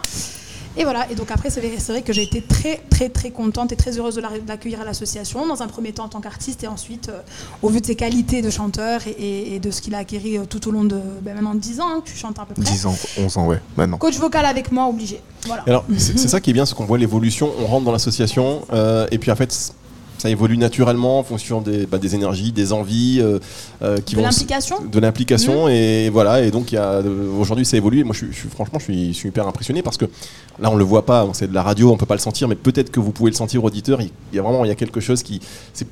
Et voilà, et donc après, c'est vrai, que j'ai été très, très, très contente et très heureuse de la- de l'accueillir à l'association, dans un premier temps en tant qu'artiste, et ensuite, euh, au vu de ses qualités de chanteur et, et- et de ce qu'il a acquis euh, tout au long de ben, maintenant 10 ans, hein, que tu chantes à peu près. 10 ans, 11 ans, ouais, maintenant. Coach vocal avec moi, obligé. Voilà. Alors, [laughs] c'est ça qui est bien, c'est qu'on voit l'évolution, on rentre dans l'association, euh, et puis en fait, ça évolue naturellement en fonction des, bah, des énergies, des envies, euh, euh, qui De vont l'implication de l'implication, et voilà. Et donc, euh, aujourd'hui, ça évolue. Et moi, je, suis- je franchement, je suis, je suis hyper impressionné parce que là, on le voit pas, c'est de la radio, on peut pas le sentir, mais peut-être que vous pouvez le sentir, auditeur. Il y a vraiment, il y a quelque chose qui,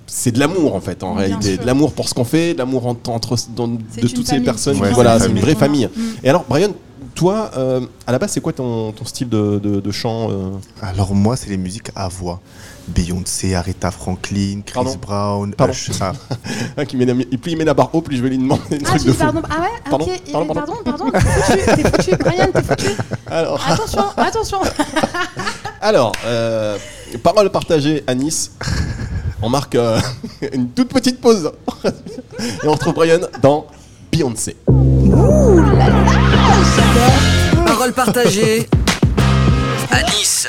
c'est- de l'amour en fait, en Bien réalité, sûr. de l'amour pour ce qu'on fait, de l'amour entre, entre- dans- de toutes ces personnes. Ouais, voilà, c'est une vraie famille. famille. Et alors, Brian, toi, euh, à la base, c'est quoi ton, ton style de, de- de chant euh Alors moi, c'est les musiques à voix. Beyoncé, Aretha Franklin, Chris Pardon Brown, Pardon. Usher. Ah, Un qui met plus il met la barre haut, plus je vais lui demander des Ah, trucs tu de dis fou. pardon. Ah ouais Pardon, et- pardon, pardon, pardon. T'es foutu, t'es foutu, Brian, t'es foutu. Alors, Attention, attention. [laughs] alors euh, parole partagée à Nice. On marque euh, [laughs] une toute petite pause. et on retrouve Brian dans Beyoncé. Parole partagée à Nice.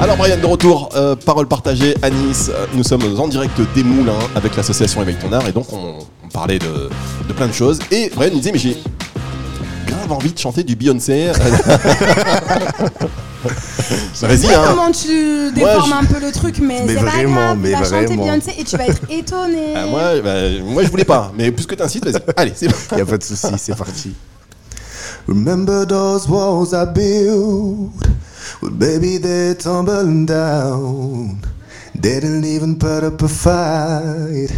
Alors Brian de retour, euh, parole partagée à Nice. Nous sommes en direct des Moulins avec l'association Éveille ton art et donc on, on parlait de, de plein de choses. Et Brian nous disait mais j'ai grave envie de chanter du Beyoncé. [laughs] Bah, Vas-y sais hein. comment tu déformes je- un peu le truc, mais, Mais c'est pas vraiment, grave. mais tu vas chanter vraiment. Beyoncé et tu vas être étonné. Ah, moi, bah, moi je voulais pas, mais plus que t'insistes, vas-y. Allez, c'est bon. Y a pas de souci, c'est parti. Remember those walls I built? Well, baby, they're tumbling down. They didn't even put up a fight.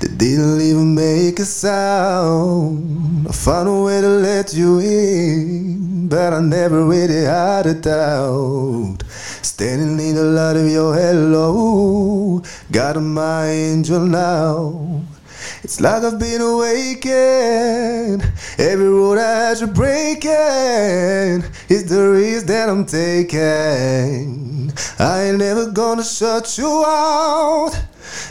They didn't even make a sound. I found a way to let you in, but I never really had a doubt. Standing in the light of your hello, got my angel now. It's like I've been awakened. Every road I had to break in is the risk that I'm taking. I ain't never gonna shut you out.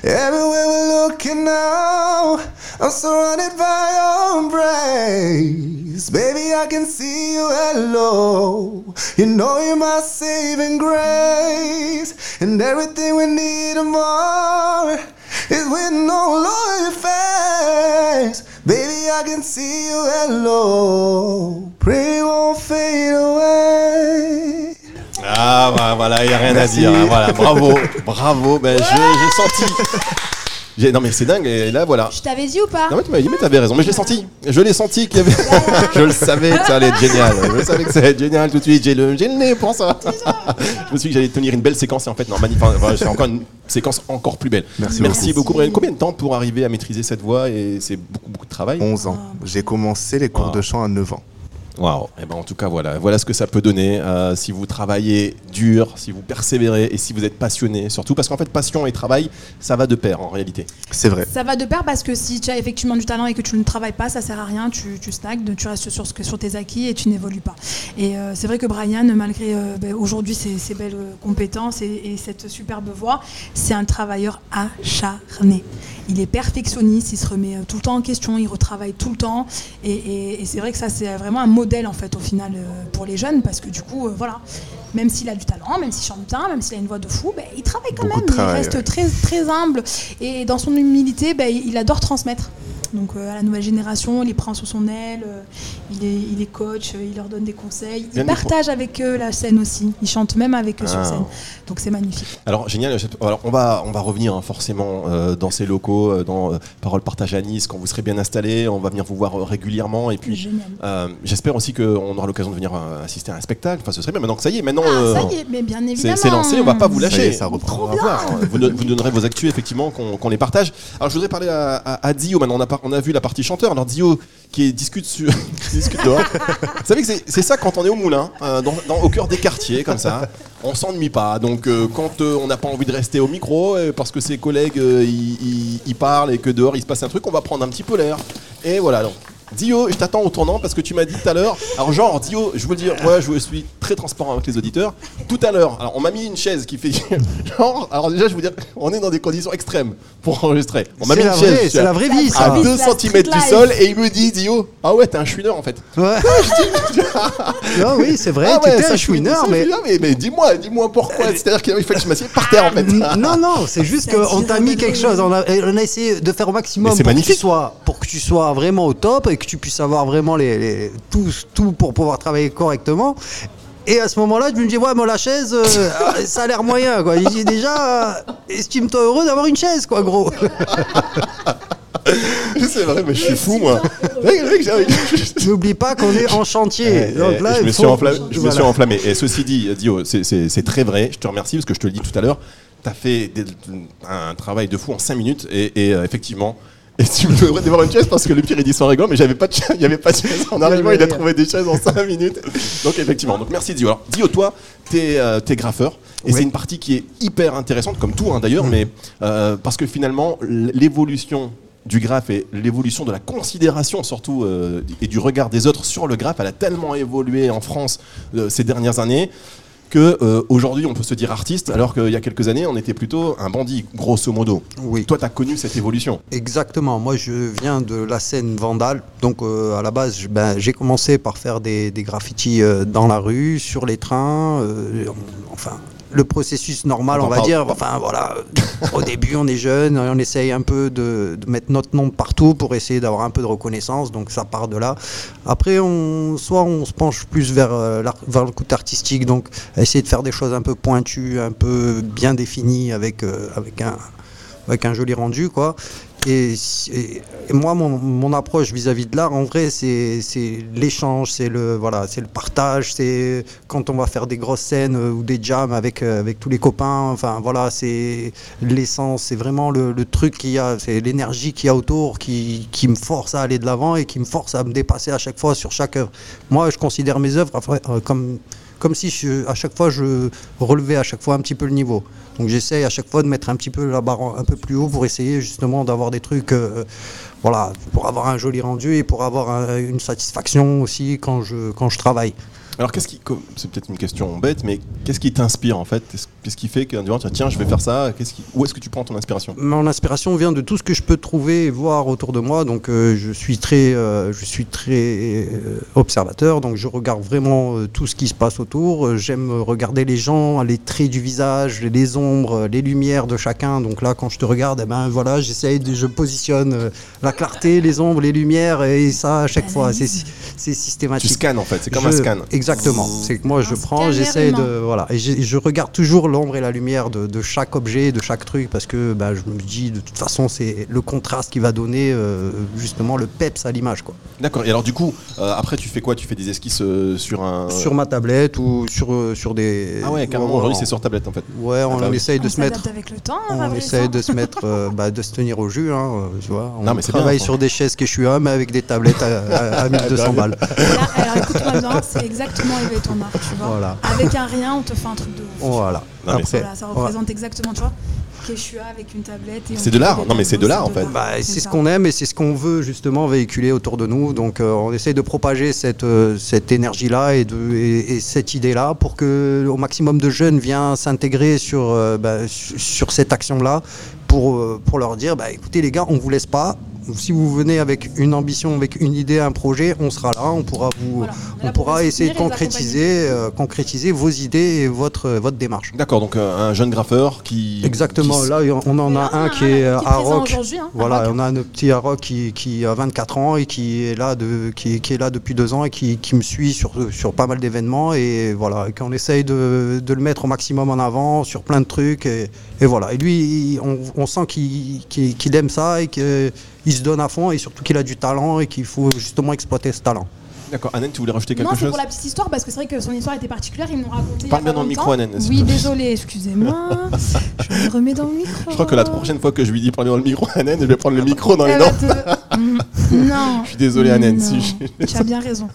Everywhere we're looking now, I'm surrounded by your embrace. Baby, I can see you hello. You know you're my saving grace. And everything we need and more is all over your face. Baby, I can see you hello. Pray won't fade away. Ah bah, voilà, il n'y a rien Merci. à dire. hein, Voilà, bravo, [laughs] bravo. Ben, je- j'ai senti. J'ai- Non mais c'est dingue, et là voilà. Je t'avais dit ou pas Non mais tu m'avais dit mais t'avais raison, mais je l'ai senti. Je l'ai senti qu'il y avait. [laughs] je le savais que ça allait être génial. Je savais que ça allait être génial tout de suite. J'ai le, j'ai le nez pour ça. je me suis dit que j'allais tenir une belle séquence et en fait non, magnifique. Enfin, voilà, c'est encore une séquence encore plus belle. Merci Merci beaucoup. Brian. Combien de temps pour arriver à maîtriser cette voix et c'est beaucoup beaucoup de travail. 11 ans. J'ai commencé les cours Wow. de chant à 9 ans. Waouh. Et ben en tout cas voilà, voilà ce que ça peut donner euh, si vous travaillez dur, si vous persévérez et si vous êtes passionné, surtout parce qu'en fait passion et travail ça va de pair en réalité. C'est vrai. Ça va de pair parce que si tu as effectivement du talent et que tu ne travailles pas, ça sert à rien, tu, tu stagnes, tu restes sur, ce que- sur tes acquis et tu n'évolues pas. Et euh, c'est vrai que Brian, malgré euh, ben, aujourd'hui ses, ses belles compétences et, et cette superbe voix, c'est un travailleur acharné. Il est perfectionniste, il se remet tout le temps en question, il retravaille tout le temps. Et, et- et c'est vrai que ça, c'est vraiment un modèle en fait au final euh, pour les jeunes parce que du coup, euh, voilà, même s'il a du talent, même s'il chante bien, même s'il a une voix de fou, ben, il travaille quand Beaucoup même, il reste ouais. très, très humble. Et dans son humilité, ben, il adore transmettre. Donc euh, à la nouvelle génération, il les prend sous son aile, euh, il, est, il est coach, euh, il leur donne des conseils, il partage avec eux la scène aussi, il chante même avec eux Ah. sur scène. Donc c'est magnifique. Alors génial. Alors on va on va revenir hein, forcément euh, dans ces locaux, euh, dans euh, Parole Partage à Nice quand vous serez bien installé. On va venir vous voir régulièrement et puis Génial. euh, j'espère aussi qu'on aura l'occasion de venir euh, assister à un spectacle. Enfin ce serait bien maintenant que ça y est. Maintenant Ah, euh, ça y est, mais bien c'est évidemment. c'est lancé. On va pas vous Ça y lâcher. est, ça reprend. Vous, vous donnerez vos actus effectivement qu'on qu'on les partage. Alors je voudrais parler à, à- à Dio maintenant. On a, par- on a vu la partie chanteur. Alors Dio qui discute sur, [laughs] dehors. Vous savez que c'est- ça quand on est au moulin, dans- au cœur des quartiers comme ça. On s'ennuie pas. Donc euh, quand euh, on n'a pas envie de rester au micro euh, parce que ses collègues ils parlent et que dehors il se passe un truc, on va prendre un petit peu l'air. Et voilà. Donc, Dio, je t'attends au tournant parce que tu m'as dit tout à l'heure. Alors genre Dio, je veux dire, moi je suis très transparent avec les auditeurs. Tout à l'heure, alors on m'a mis une chaise qui fait [laughs] genre. Alors déjà je veux dire, on est dans des conditions extrêmes pour enregistrer. On m'a mis une chaise. vraie, c'est à- la vraie vie, à ça. vie. 2 La cm du life. sol et il me dit Dio ah ouais t'es un chouineur en fait Ouais. [laughs] non, oui, c'est vrai, ah tu ouais, étais ça, un chouineur, mais. ah, mais, mais dis-moi dis-moi pourquoi c'est à dire qu'il fallait que je m'assieds par terre en fait Non, non, c'est juste qu'on t'a mis quelque chose. On a, on a essayé de faire au maximum pour que, tu magnifique. sois, pour que tu sois vraiment au top et que tu puisses avoir vraiment les, les- tout, tout pour pouvoir travailler correctement. Et à ce moment-là, je me dis, ouais, moi, la chaise, euh, ah, ça a l'air moyen, quoi. Il dit déjà, euh, estime-toi heureux d'avoir une chaise, quoi, gros. [laughs] c'est vrai mais je suis fou moi N'oublie pas qu'on est en chantier. Eh, Donc eh, là, je me suis enflammé. Je me voilà. suis enflammé. Et ceci dit, Dio, c'est- très vrai. Je te remercie parce que je te le dis tout à l'heure. Tu as fait des- un travail de fou en 5 minutes et, et, euh, effectivement, Et tu me devrais devoir une chaise parce que le pire il dit sans rigoler, mais j'avais pas de chaise, il y avait pas de chaise. En arrivant, il a trouvé des chaises en 5 minutes. Donc effectivement, donc merci Dio. Alors Dio, toi, t'es euh, graffeur. Et c'est une partie qui est hyper intéressante, comme tout hein, d'ailleurs, mais euh, parce que finalement, l'évolution du graphe et l'évolution de la considération surtout euh, et du regard des autres sur le graphe, elle a tellement évolué en France euh, ces dernières années que euh, aujourd'hui on peut se dire artiste alors qu'il y a quelques années on était plutôt un bandit grosso modo. Oui. Toi tu as connu cette évolution. Exactement. Moi, je viens de la scène vandale. Donc, euh, à la base, ben, j'ai commencé par faire des, des graffitis euh, dans la rue, sur les trains. enfin, le processus normal, On va dire. Enfin, voilà. Au début, on est jeune, on essaye un peu de, de mettre notre nom partout pour essayer d'avoir un peu de reconnaissance. Donc, ça part de là. Après, on, soit on se penche plus vers, euh, vers le côté artistique. Donc, essayer de faire des choses un peu pointues, un peu bien définies avec, euh, avec un avec un joli rendu quoi. Et, et- moi, mon, mon approche vis-à-vis de l'art, en vrai, c'est l'échange, c'est le voilà, c'est le partage, c'est quand on va faire des grosses scènes euh, ou des jams avec euh, avec tous les copains. Enfin voilà, c'est l'essence, c'est vraiment le, le truc qu'il y a, c'est l'énergie qu'il y a autour qui, qui me force à aller de l'avant et qui me force à me dépasser à chaque fois sur chaque œuvre. Moi, je considère mes œuvres euh, comme comme si à chaque fois je relevais à chaque fois un petit peu le niveau. Donc j'essaye à chaque fois de mettre un petit peu la barre un peu plus haut pour essayer justement d'avoir des trucs, euh, voilà, pour avoir un joli rendu et pour avoir un- une satisfaction aussi quand je, quand je travaille. Alors qu'est-ce qui, c'est peut-être une question bête, mais qu'est-ce qui t'inspire en fait? Qu'est-ce- Qu'est-ce qui fait qu'un jour tu dis, tiens je vais faire ça Qu'est-ce qui- Où est-ce que tu prends ton inspiration? Mon inspiration vient de tout ce que je peux trouver et voir autour de moi. Donc euh, je suis très, euh, je suis très euh, observateur. Donc je regarde vraiment euh, tout ce qui se passe autour. J'aime regarder les gens, les traits du visage, les ombres, les lumières de chacun. Donc là, quand je te regarde, eh ben voilà, j'essaye, de, je positionne euh, la clarté, les ombres, les lumières et ça à chaque fois. C'est c'est Tu systématique. scannes en fait, c'est comme Je- un scan. Exactement. C'est que moi, je prends, j'essaie de voilà, et je regarde toujours l'ombre et la lumière de, de chaque objet, de chaque truc, parce que bah, je me dis de toute façon, c'est le contraste qui va donner euh, justement le peps à l'image, quoi. D'accord. Et alors du coup, euh, après tu fais quoi? Tu fais des esquisses euh, sur un. Sur ma tablette ou sur euh, sur des. Ah ouais, carrément. Ouais, Aujourd'hui on- c'est sur tablette en fait. Ouais, on Ah bah oui. essaye de On se mettre. avec le temps, On essaye de se mettre, euh, bah, de se tenir au jus, hein, tu vois. On Non, mais bien, travaille sur des chaises que je suis homme avec des tablettes à, à- à 1200 balles. [laughs] Là, alors écoute-moi bien, c'est exactement ton art, tu vois. Voilà. Avec un rien, on te fait un truc de ouf. Voilà. Non, mais Après, Voilà, ça représente exactement, tu vois, Quechua avec une tablette. C'est de l'art. Non, mais c'est de l'art, en fait. Bah, c'est ce ça. qu'on aime et c'est ce qu'on veut justement véhiculer autour de nous. Donc euh, on essaye de propager cette, euh, cette énergie-là et, de- et, et cette idée-là pour que au maximum de jeunes viennent s'intégrer sur, euh, bah, su- sur cette action-là pour, euh, pour leur dire bah, écoutez les gars, on vous laisse pas. Si vous venez avec une ambition, avec une idée, un projet, on sera là, on pourra vous, Voilà, on pourra essayer de concrétiser, euh, concrétiser vos idées et votre, votre démarche. D'accord. Donc euh, un jeune graffeur qui. Exactement. qui Là, on en a un un, qui est qui est à Rock. hein, à Voilà, Rock. on a un petit Aroc qui, qui a 24 ans et qui est là, de, qui, qui est là depuis deux ans et qui, qui me suit sur, sur pas mal d'événements. Et voilà, et qu'on essaye de, de le mettre au maximum en avant sur plein de trucs. Et, et voilà. Et lui, on, on sent qu'il aime ça et qu'il se donne à fond et surtout qu'il a du talent et qu'il faut justement exploiter ce talent. D'accord. Annette, tu voulais rajouter quelque Non, c'est chose pour la petite histoire parce que c'est vrai que son histoire était particulière. Ils m'ont raconté. Parle bien dans le micro, Anen, Oui, désolé, excusez-moi. [laughs] je me remets dans le micro. Je crois que la prochaine fois que je lui dis parler dans le micro, Annette, je vais prendre le micro dans les Elle dents. va te- [laughs] Mm, Non. Je suis désolé, Anen, Non, si je- Tu as bien raison.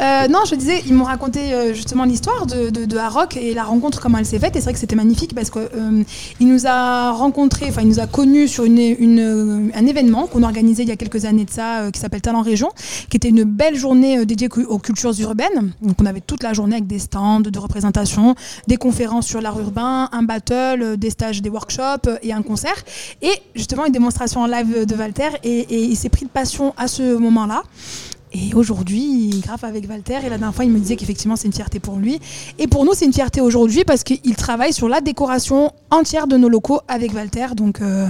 Euh, non, je disais, ils m'ont raconté euh, justement l'histoire de, de, et la rencontre, comment elle s'est faite. Et c'est vrai que c'était magnifique parce qu'il nous a rencontrés, enfin, il nous a connus sur un événement qu'on organisait il y a quelques années de ça, euh, qui s'appelle Talent Région, qui était une belle journée euh, dédiée aux cultures urbaines. Donc, on avait toute la journée avec des stands de représentation, des conférences sur l'art urbain, un battle, euh, des stages, des workshops euh, et un concert. Et justement, une démonstration en live de Walter. Et, et il s'est pris de passion à ce moment-là. Et aujourd'hui, il graffe avec Walter. Et la dernière fois, il me disait qu'effectivement, c'est une fierté pour lui. Et pour nous, c'est une fierté aujourd'hui parce qu'il travaille sur la décoration entière de nos locaux avec Walter. Donc euh,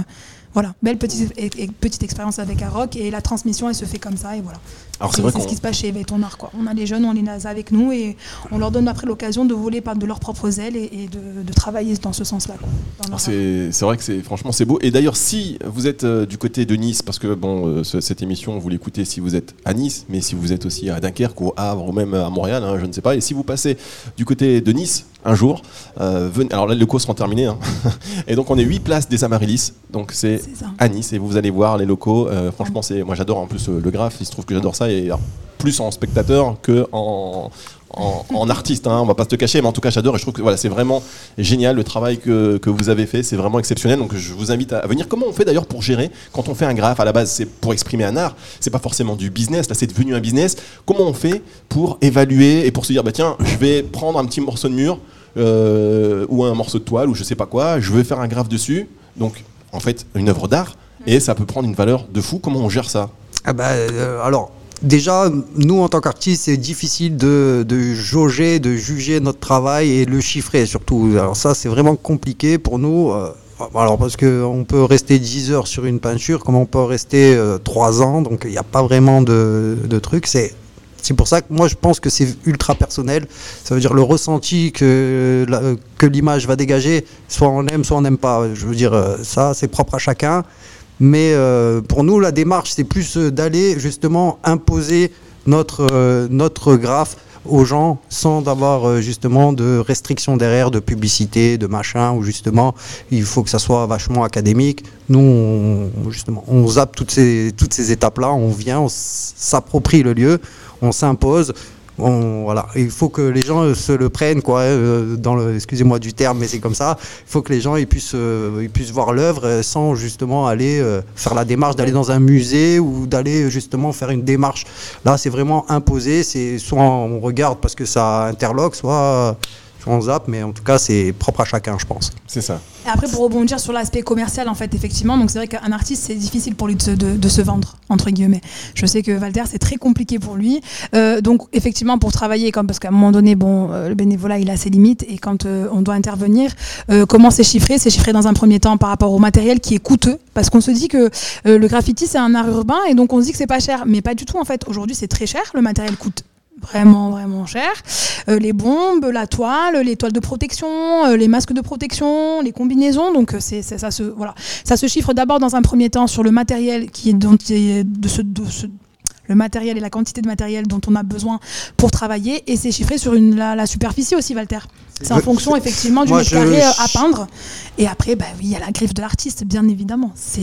voilà, belle petite, et- et petite expérience avec Aroc. Et la transmission, elle se fait comme ça. Et voilà. Alors c'est vrai c'est ce qui se passe chez Éveille ton art. Quoi. On a les jeunes, on les a avec nous et on leur donne après l'occasion de voler par de leurs propres ailes et, et de, de travailler dans ce sens-là. quoi, Alors, C'est c'est vrai que c'est franchement c'est beau. Et d'ailleurs, si vous êtes euh, du côté de Nice, parce que bon, euh, ce- cette émission vous l'écoutez si vous êtes à Nice, mais si vous êtes aussi à Dunkerque ou au Havre ou même à Montréal, hein, je ne sais pas. Et si vous passez du côté de Nice un jour, euh, venez. Alors là, les cours seront terminés. hein. [laughs] et donc on est 8 places des Amaryllis. Donc c'est C'est à Nice et vous allez voir les locaux. Euh, franchement, c'est moi j'adore en plus le graphe. Il se trouve que j'adore ça plus en spectateur que en en, artiste, hein, on va pas se le cacher, mais en tout cas j'adore et je trouve que voilà, c'est vraiment génial le travail que, que vous avez fait, c'est vraiment exceptionnel. Donc je vous invite à venir. Comment on fait d'ailleurs pour gérer quand on fait un graphe à la base, c'est pour exprimer un art, c'est pas forcément du business, là c'est devenu un business. Comment on fait pour évaluer et pour se dire bah tiens, je vais prendre un petit morceau de mur euh, ou un morceau de toile ou je sais pas quoi, je veux faire un graphe dessus. Donc en fait une œuvre d'art et ça peut prendre une valeur de fou. Comment on gère ça? Ah bah, euh, alors, déjà, nous, en tant qu'artistes, c'est difficile de, de jauger, de juger notre travail et le chiffrer surtout. Alors ça, c'est vraiment compliqué pour nous. euh, alors parce qu'on peut rester 10 heures sur une peinture, comme on peut rester euh, 3 ans, donc il n'y a pas vraiment de, de truc. C'est c'est pour ça que moi je pense que c'est ultra personnel. Ça veut dire le ressenti que, que l'image va dégager, soit on aime, soit on n'aime pas. Je veux dire, euh, ça c'est propre à chacun. Mais euh, pour nous, la démarche, c'est plus euh, d'aller justement imposer notre, euh, notre graphe aux gens sans avoir justement de restrictions derrière, de publicité, de machin, où justement il faut que ça soit vachement académique. Nous, on, justement, on zappe toutes ces, toutes ces étapes-là, on vient, on s'approprie le lieu, on s'impose. Voilà, il faut que les gens euh, se le prennent, quoi. euh, dans le, excusez-moi du terme, mais c'est comme ça. Il faut que les gens puissent, euh, ils puissent voir l'œuvre sans justement aller faire la démarche d'aller dans un musée ou d'aller justement faire une démarche. Là, c'est vraiment imposé. C'est soit on regarde parce que ça interloque, soit on zappe, mais en tout cas, c'est propre à chacun, je pense. C'est ça. Et après, pour rebondir sur l'aspect commercial, en fait, effectivement, donc c'est vrai qu'un artiste, c'est difficile pour lui de se, de- de se vendre, entre guillemets. Je sais que Walter, c'est très compliqué pour lui. Euh, donc, effectivement, pour travailler, comme, parce qu'à un moment donné, bon, euh, le bénévolat, il a ses limites, et quand euh, on doit intervenir, euh, comment c'est chiffré? C'est chiffré dans un premier temps par rapport au matériel qui est coûteux, parce qu'on se dit que euh, le graffiti, c'est un art urbain, et donc on se dit que c'est pas cher, mais pas du tout, en fait. Aujourd'hui, c'est très cher, le matériel coûte vraiment vraiment cher. Euh, les bombes, la toile, les toiles de protection, euh, les masques de protection, les combinaisons. Donc euh, c'est ça se voilà, ça se chiffre d'abord dans un premier temps sur le matériel qui est dont de ce, de ce- le matériel et la quantité de matériel dont on a besoin pour travailler et c'est chiffré sur une, la, la superficie aussi Walter. C'est en fonction effectivement du mètre carré à peindre et après bah oui il y a la griffe de l'artiste bien évidemment. C'est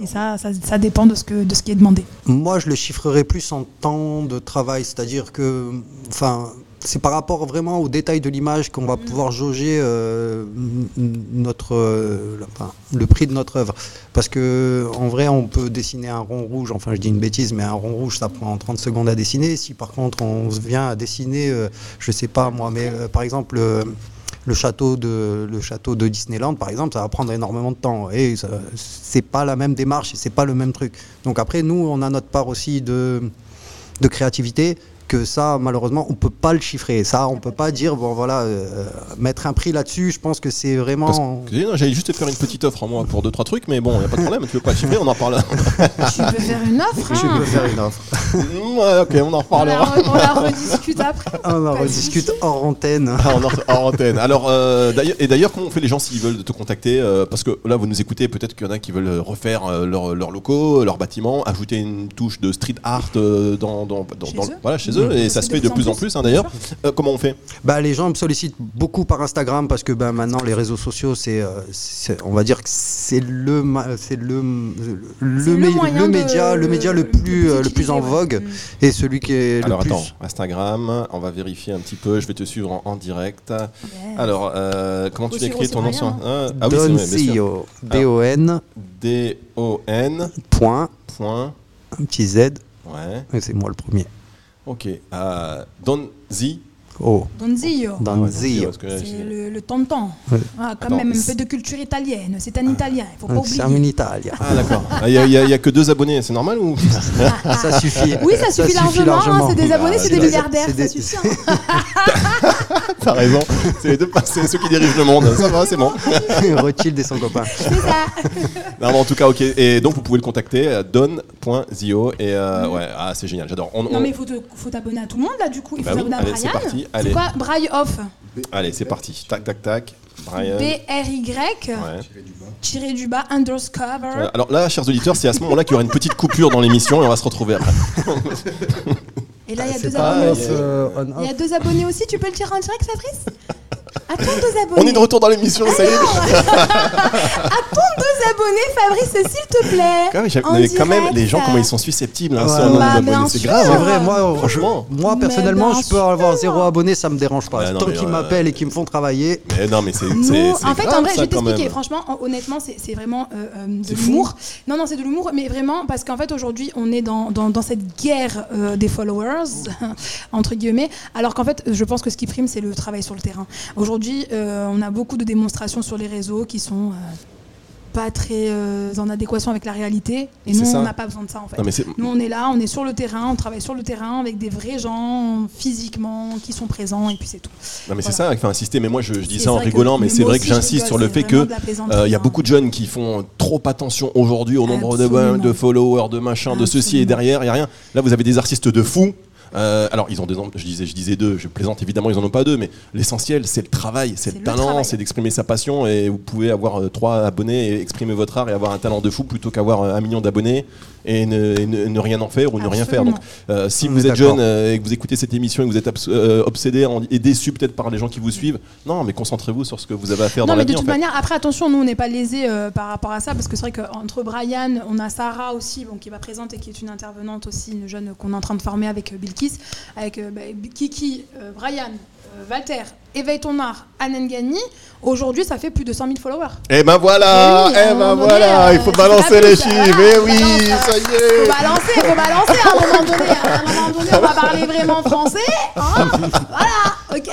et ça, ça, ça dépend de ce, que, de ce qui est demandé. Moi, je le chiffrerais plus en temps de travail, c'est-à-dire que, enfin, c'est par rapport vraiment au détail de l'image qu'on va pouvoir jauger euh, notre, euh, le- prix de notre œuvre. Parce que, en vrai, on peut dessiner un rond rouge, enfin, je dis une bêtise, mais un rond rouge, ça prend 30 secondes à dessiner. Si par contre, on vient à dessiner, euh, je sais pas moi, mais euh, par exemple, le château de le château de Disneyland par exemple ça va prendre énormément de temps. Et c'est pas la même démarche et c'est pas le même truc. Donc après nous on a notre part aussi de de créativité que ça malheureusement on peut pas le chiffrer ça on peut pas dire bon voilà euh, mettre un prix là-dessus je pense que c'est vraiment que, J'allais juste te faire une petite offre en moi pour deux trois trucs, mais bon, il n'y a pas de problème. Tu veux pas chiffrer, on en parle. [laughs] Tu peux faire une offre. je hein. peux faire une offre [laughs] ouais, ok, on en On reparlera. la, on la rediscute après. [laughs] on en rediscute hors antenne Ah, en, or- en antenne. Alors, euh, d'ailleurs- et d'ailleurs, comment on fait les gens s'ils veulent te contacter euh, Parce que là, vous nous écoutez, peut-être qu'il y en a qui veulent refaire leurs leurs locaux, leurs bâtiments, ajouter une touche de street art dans, dans, dans- Chez dans- eux? voilà, chez eux, et ça se fait de plus en plus, hein, d'ailleurs. Euh, comment on fait? Bah, les gens me sollicitent beaucoup par Instagram parce que ben, maintenant les réseaux sociaux, c'est, euh, c'est- on va dire que c'est le, c'est le, le, le mé- le de- média, le média le le plus euh, le plus en vogue Mm. et celui qui est Alors, le plus. attends, Instagram, on va vérifier un petit peu, je vais te suivre en, en direct. Alors, euh, comment tu l'écris ton nom Ah, ah oui, sûr. Doncio, D-O-N, D-O-N, point, point, un petit Z, ouais, et c'est moi le premier. Ok. Euh, Donzi. Oh, Donzio. Donzio. que C'est le, le tonton. Ah, quand Attends, même un c'est- peu de culture italienne. C'est un italien, il faut pas c'est en oublier. Italie. Ah, d'accord. [laughs] Il n'y a, y a- que deux abonnés, c'est normal ou? Ça suffit. Oui, ça suffit largement. hein, c'est des abonnés, Ah, c'est des c'est- milliardaires, c'est ça suffit. [laughs] hein. [laughs] T'as raison. C'est les deux, c'est ceux qui dirigent le monde. Ça va, c'est bon. [laughs] Rothschild et son copain. C'est ça. [laughs] Non, mais en tout cas, ok. Et donc, vous pouvio le contacter, euh, don.zio. Et euh, ouais, ah, c'est génial, j'adore. On- Non on- mais il faut te- faut t'abonner à tout le monde là du coup. Il faut Bah oui, t'abonner à allez, c'est Brian. parti, allez. C'est quoi Braille off Allez, c'est parti. Tac, tac, tac. Brian. B-R-Y Ouais. tiré du bas underscore. Euh, Alors là, chers auditeurs, c'est à ce moment-là qu'il y aura une petite coupure dans l'émission et on va se retrouver après. Et là il y a deux abonnés. euh, Il y a deux abonnés aussi. Tu peux le tirer en direct, Fabrice? [laughs] Attends deux abonnés. On est de retour dans l'émission, ça y est. [laughs] Attends deux abonnés, Fabrice, s'il te plaît. Quand même, j'ai- En mais quand même, les gens, comment ils sont susceptibles hein, Ouais, bah, c'est grave. C'est hein. vrai, moi, Franchement. moi personnellement, je peux avoir zéro abonné, ça me dérange pas. Tant qu'ils euh, m'appellent et qu'ils me font travailler. Mais non, mais c'est. C'est- c'est en fait, grave, en vrai, je vais t'expliquer. Franchement, hon- honnêtement, c'est c'est vraiment euh, euh, de C'est l'humour. Non, non, c'est de l'humour, mais vraiment parce qu'en fait, aujourd'hui, on est dans, dans, dans cette guerre euh, des followers, [laughs] entre guillemets, alors qu'en fait, je pense que ce qui prime, c'est le travail sur le terrain. Aujourd'hui, euh, on a beaucoup de démonstrations sur les réseaux qui sont. euh, pas très euh, en adéquation avec la réalité et nous ça. on n'a pas besoin de ça en fait. Non. Nous, on est là, on est sur le terrain, on travaille sur le terrain avec des vrais gens physiquement qui sont présents et puis c'est tout. Non, mais c'est ça, il faut insister. Mais moi, je, je dis ça en que- rigolant, mais mais c'est vrai que j'insiste sur le fait que il y a hein. beaucoup de jeunes qui font trop attention aujourd'hui au nombre de, Absolument. de followers, de machin, de ceci et derrière, il y a rien. Là, vous avez des artistes de fous. Euh, alors, ils ont des je disais, je disais deux, je plaisante évidemment, ils en ont pas deux, mais l'essentiel, c'est le travail, c'est le le talent, c'est d'exprimer sa passion. Et vous pouvez avoir euh, trois abonnés et exprimer votre art et avoir un talent de fou plutôt qu'avoir euh, un million d'abonnés et ne, et ne- ne rien en faire ou ne rien faire. Donc, euh, si On vous êtes jeune euh, et que vous écoutez cette émission et que vous êtes euh, obsédé en- et déçu peut-être par les gens qui vous suivent, non, mais concentrez-vous sur ce que vous avez à faire Non, dans mais la de vie. en toute fait. manière, après, attention, nous, on n'est pas lésés euh, par rapport à ça, parce que c'est vrai qu'entre Brian, on a Sarah aussi, bon, qui va présente et qui est une intervenante aussi, une jeune qu'on est en train de former avec euh, Avec euh, bah, Kiki, euh, Brian, euh, Walter, Éveille ton art, Anne Gagny. Aujourd'hui, ça fait plus de 100 000 followers. Eh ben voilà, Oui, un eh ben donné, voilà, euh, il faut c'est balancer les chiffres, eh oui, balance, ça y Faut est. balancer, faut balancer à un moment donné. À un moment donné, on va parler vraiment français. hein. voilà, ok.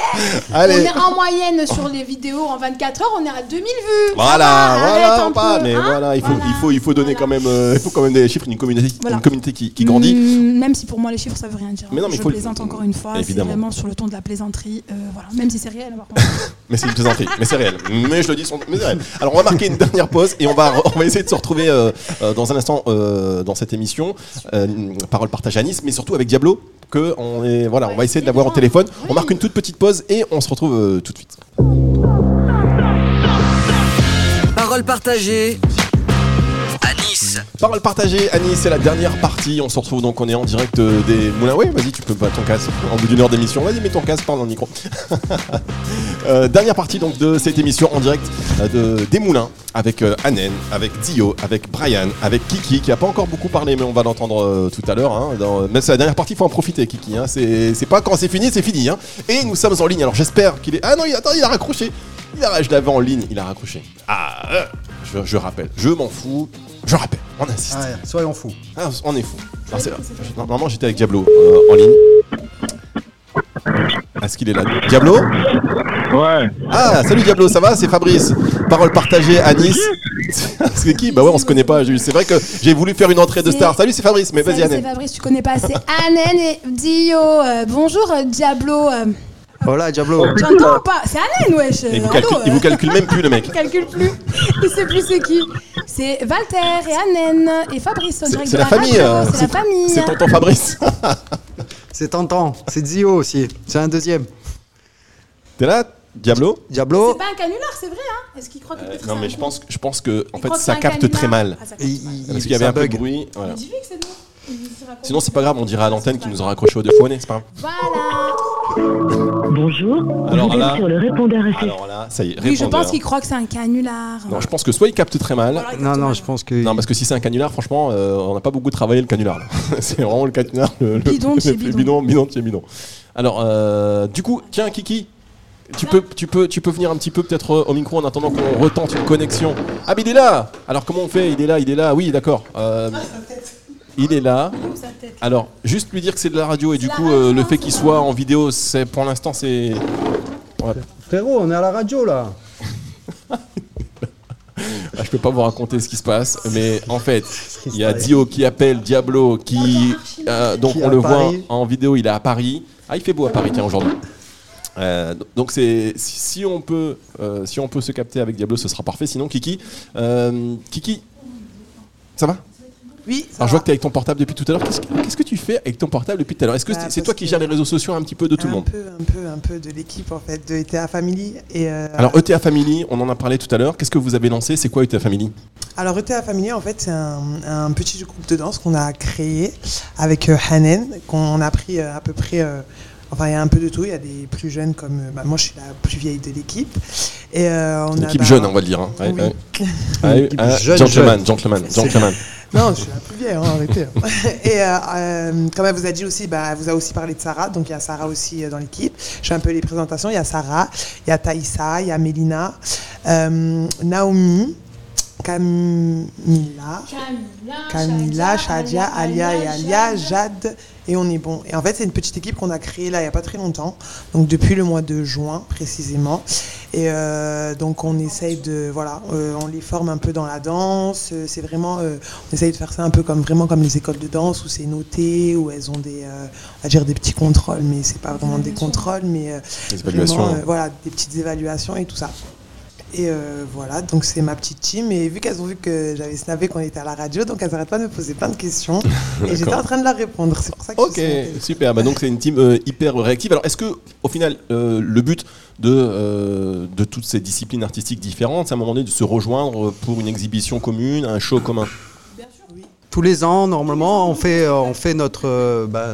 Allez. On est en moyenne sur les vidéos en 24 heures, on est à 2000 vues. Ça Voilà, voilà, pas, peu, mais hein. voilà, il faut, Voilà. il faut, il faut donner Voilà. quand même, euh, il faut quand même des chiffres d'une communauté, une communauté qui, qui grandit. Mm, Même si pour moi les chiffres ça veut rien dire. Mais non, mais je faut le- plaisante encore une fois. C'est vraiment sur le ton de la plaisanterie. euh, voilà. Même si c'est réel. par contre. [laughs] Mais c'est une plaisanterie, mais c'est réel. Mais je le dis, sans- mais c'est réel. Alors on va marquer une dernière pause et on va, on va essayer de se retrouver euh, euh, dans un instant euh, dans cette émission, euh, parole partage à Nice, mais surtout avec Diablo. Que on est, voilà, on va essayer de l'avoir au téléphone. On marque une toute petite pause et on se retrouve euh, tout de suite. Parole partagée à Nice. Parole partagée, Annie, c'est la dernière partie. On se retrouve donc, on est en direct euh, des moulins. Oui, vas-y, tu peux pas ton casque en bout d'une heure d'émission. Vas-y, mets ton casque, parle dans le micro. [laughs] Euh, dernière partie donc de cette émission en direct euh, de, des moulins avec euh, Anen, avec Dio, avec Brian, avec Kiki qui a pas encore beaucoup parlé, mais on va l'entendre tout à l'heure. Hein, mais c'est la dernière partie, il faut en profiter, Kiki. Hein, c'est pas quand c'est fini, c'est fini. Hein. Et nous sommes en ligne. Alors j'espère qu'il est. Ah non, il, attends, il a raccroché. Il a, je l'avais en ligne, il a raccroché. Ah, je rappelle, je m'en fous. Je rappelle, on insiste. Ouais, soyons fous. Ah, on est fou. Alors, c'est- Normalement, j'étais avec Diablo euh, en ligne. Est-ce qu'il est là? Diablo? Ouais. Ah, salut Diablo, ça va? C'est Fabrice. Parole partagée à Nice. C'est qui? Bah ouais, on se connaît pas. C'est vrai que j'ai voulu faire une entrée de C'est- star. Salut, c'est Fabrice, mais vas-y, Salut, c'est Annette. Fabrice, tu connais pas. C'est Anen et Dio. Euh, bonjour euh, Diablo. euh, Voilà, Diablo. tu entends ou pas C'est Anen, wesh. Il vous, calcule, il euh, vous calcule même plus, le mec. [laughs] Il calcule plus. Il sait plus c'est qui. C'est Walter et Anen et Fabrice. C'est la famille. euh, C'est la famille. C'est tonton Fabrice. [laughs] C'est tentant. C'est Zio aussi. C'est un deuxième. T'es là, Diablo? Diablo. C'est pas un canular, c'est vrai, hein Est-ce qu'il croit que Euh, Non, mais je pense, je pense que en Il fait, ça capte très mal. Ah, ça capte Il- très mal. il- Parce qu'il y avait un peu de bug. bruit. Voilà. Mais que c'est nous. Sinon, c'est pas grave, on dira à l'antenne qui nous a raccroché au défaut c'est pas grave. Voilà. Bonjour, Alors vous là- êtes sur le répondeur. Alors là, ça y est, Oui, je répondeur. pense qu'il croit que c'est un canular. Non, je pense que soit il capte très mal. Voilà, Non, non, je pense que. Non, parce que si c'est un canular, franchement, euh, on n'a pas beaucoup travaillé le canular. là. [laughs] c'est vraiment le canular le, le- Bidon de chez le plus bidon. bidon, bidon de chez bidon. Alors, euh, du coup, tiens, Kiki, tu peux, tu peux, tu peux venir un petit peu peut-être euh, au micro en attendant qu'on retente une connexion. Ah, mais il est là. Alors comment on fait? Il est là, il est là. Oui, d'accord. Euh, il est là. Alors, juste lui dire que c'est de la radio et du coup, euh, le fait qu'il soit en vidéo, c'est pour l'instant, c'est. Ouais. Frérot, on est à la radio là. Ah, je peux pas vous raconter ce qui se passe, mais en fait, [laughs] il y a Dio qui appelle Diablo, qui euh, donc on le voit Paris. en vidéo, il est à Paris. Ah, il fait beau à Paris, tiens aujourd'hui. Euh, donc c'est si, si on peut euh, si on peut se capter avec Diablo, ce sera parfait. Sinon, Kiki, euh, Kiki, ça va? Oui, ça Alors je vois que tu es avec ton portable depuis tout à l'heure. Qu'est-ce que, qu'est-ce que tu fais avec ton portable depuis tout à l'heure? Est-ce que Bah, c'est, toi qui gères les réseaux sociaux un petit peu de tout le un monde? peu, un peu, un peu de l'équipe en fait, de ETA Family. Et, euh, Alors ETA Family, on en a parlé tout à l'heure. Qu'est-ce que vous avez lancé? C'est quoi ETA Family? Alors ETA Family, en fait, c'est un, un petit groupe de danse qu'on a créé avec euh, Hanen, qu'on a pris euh, à peu près. euh, enfin, il y a un peu de tout. Il y a des plus jeunes comme. bah, moi, je suis la plus vieille de l'équipe. Et euh, on Une a. équipe bah, jeune, on va le dire. hein. Oui. ouais. [laughs] Ouais, gentleman, jeune. gentleman, gentleman. Non, je suis la plus vieille, hein, arrêtez. [laughs] Et euh, euh, comme elle vous a dit aussi, bah, elle vous a aussi parlé de Sarah, donc il y a Sarah aussi euh, dans l'équipe. Je fais un peu les présentations. Il y a Sarah, il y a Taïsa, il y a Mélina, euh, Naomi, Camila, Camila, Shadia, Alia et Alia, Jade et on est bon. Et en fait, c'est une petite équipe qu'on a créée là il n'y a pas très longtemps, donc depuis le mois de juin précisément. Et euh, donc on essaye de, voilà, euh, on les forme un peu dans la danse. Euh, C'est vraiment, euh, on essaye de faire ça un peu comme vraiment comme les écoles de danse où c'est noté, où elles ont des, euh, on va dire des petits contrôles, mais c'est pas vraiment des contrôles, mais euh. Vraiment, euh, voilà, des petites évaluations et tout ça. Et euh, voilà, donc c'est ma petite team. Et vu qu'elles ont vu que j'avais snappé qu'on était à la radio, donc elles n'arrêtent pas de me poser plein de questions. [laughs] et j'étais en train de leur répondre. C'est pour ça que je Ok, super. Bah donc c'est une team euh, hyper réactive. Alors est-ce que au final euh, le but de, de toutes ces disciplines artistiques différentes, c'est à un moment donné de se rejoindre pour une exhibition commune, un show commun? Tous les ans, normalement, on fait, euh, on fait notre, euh, bah,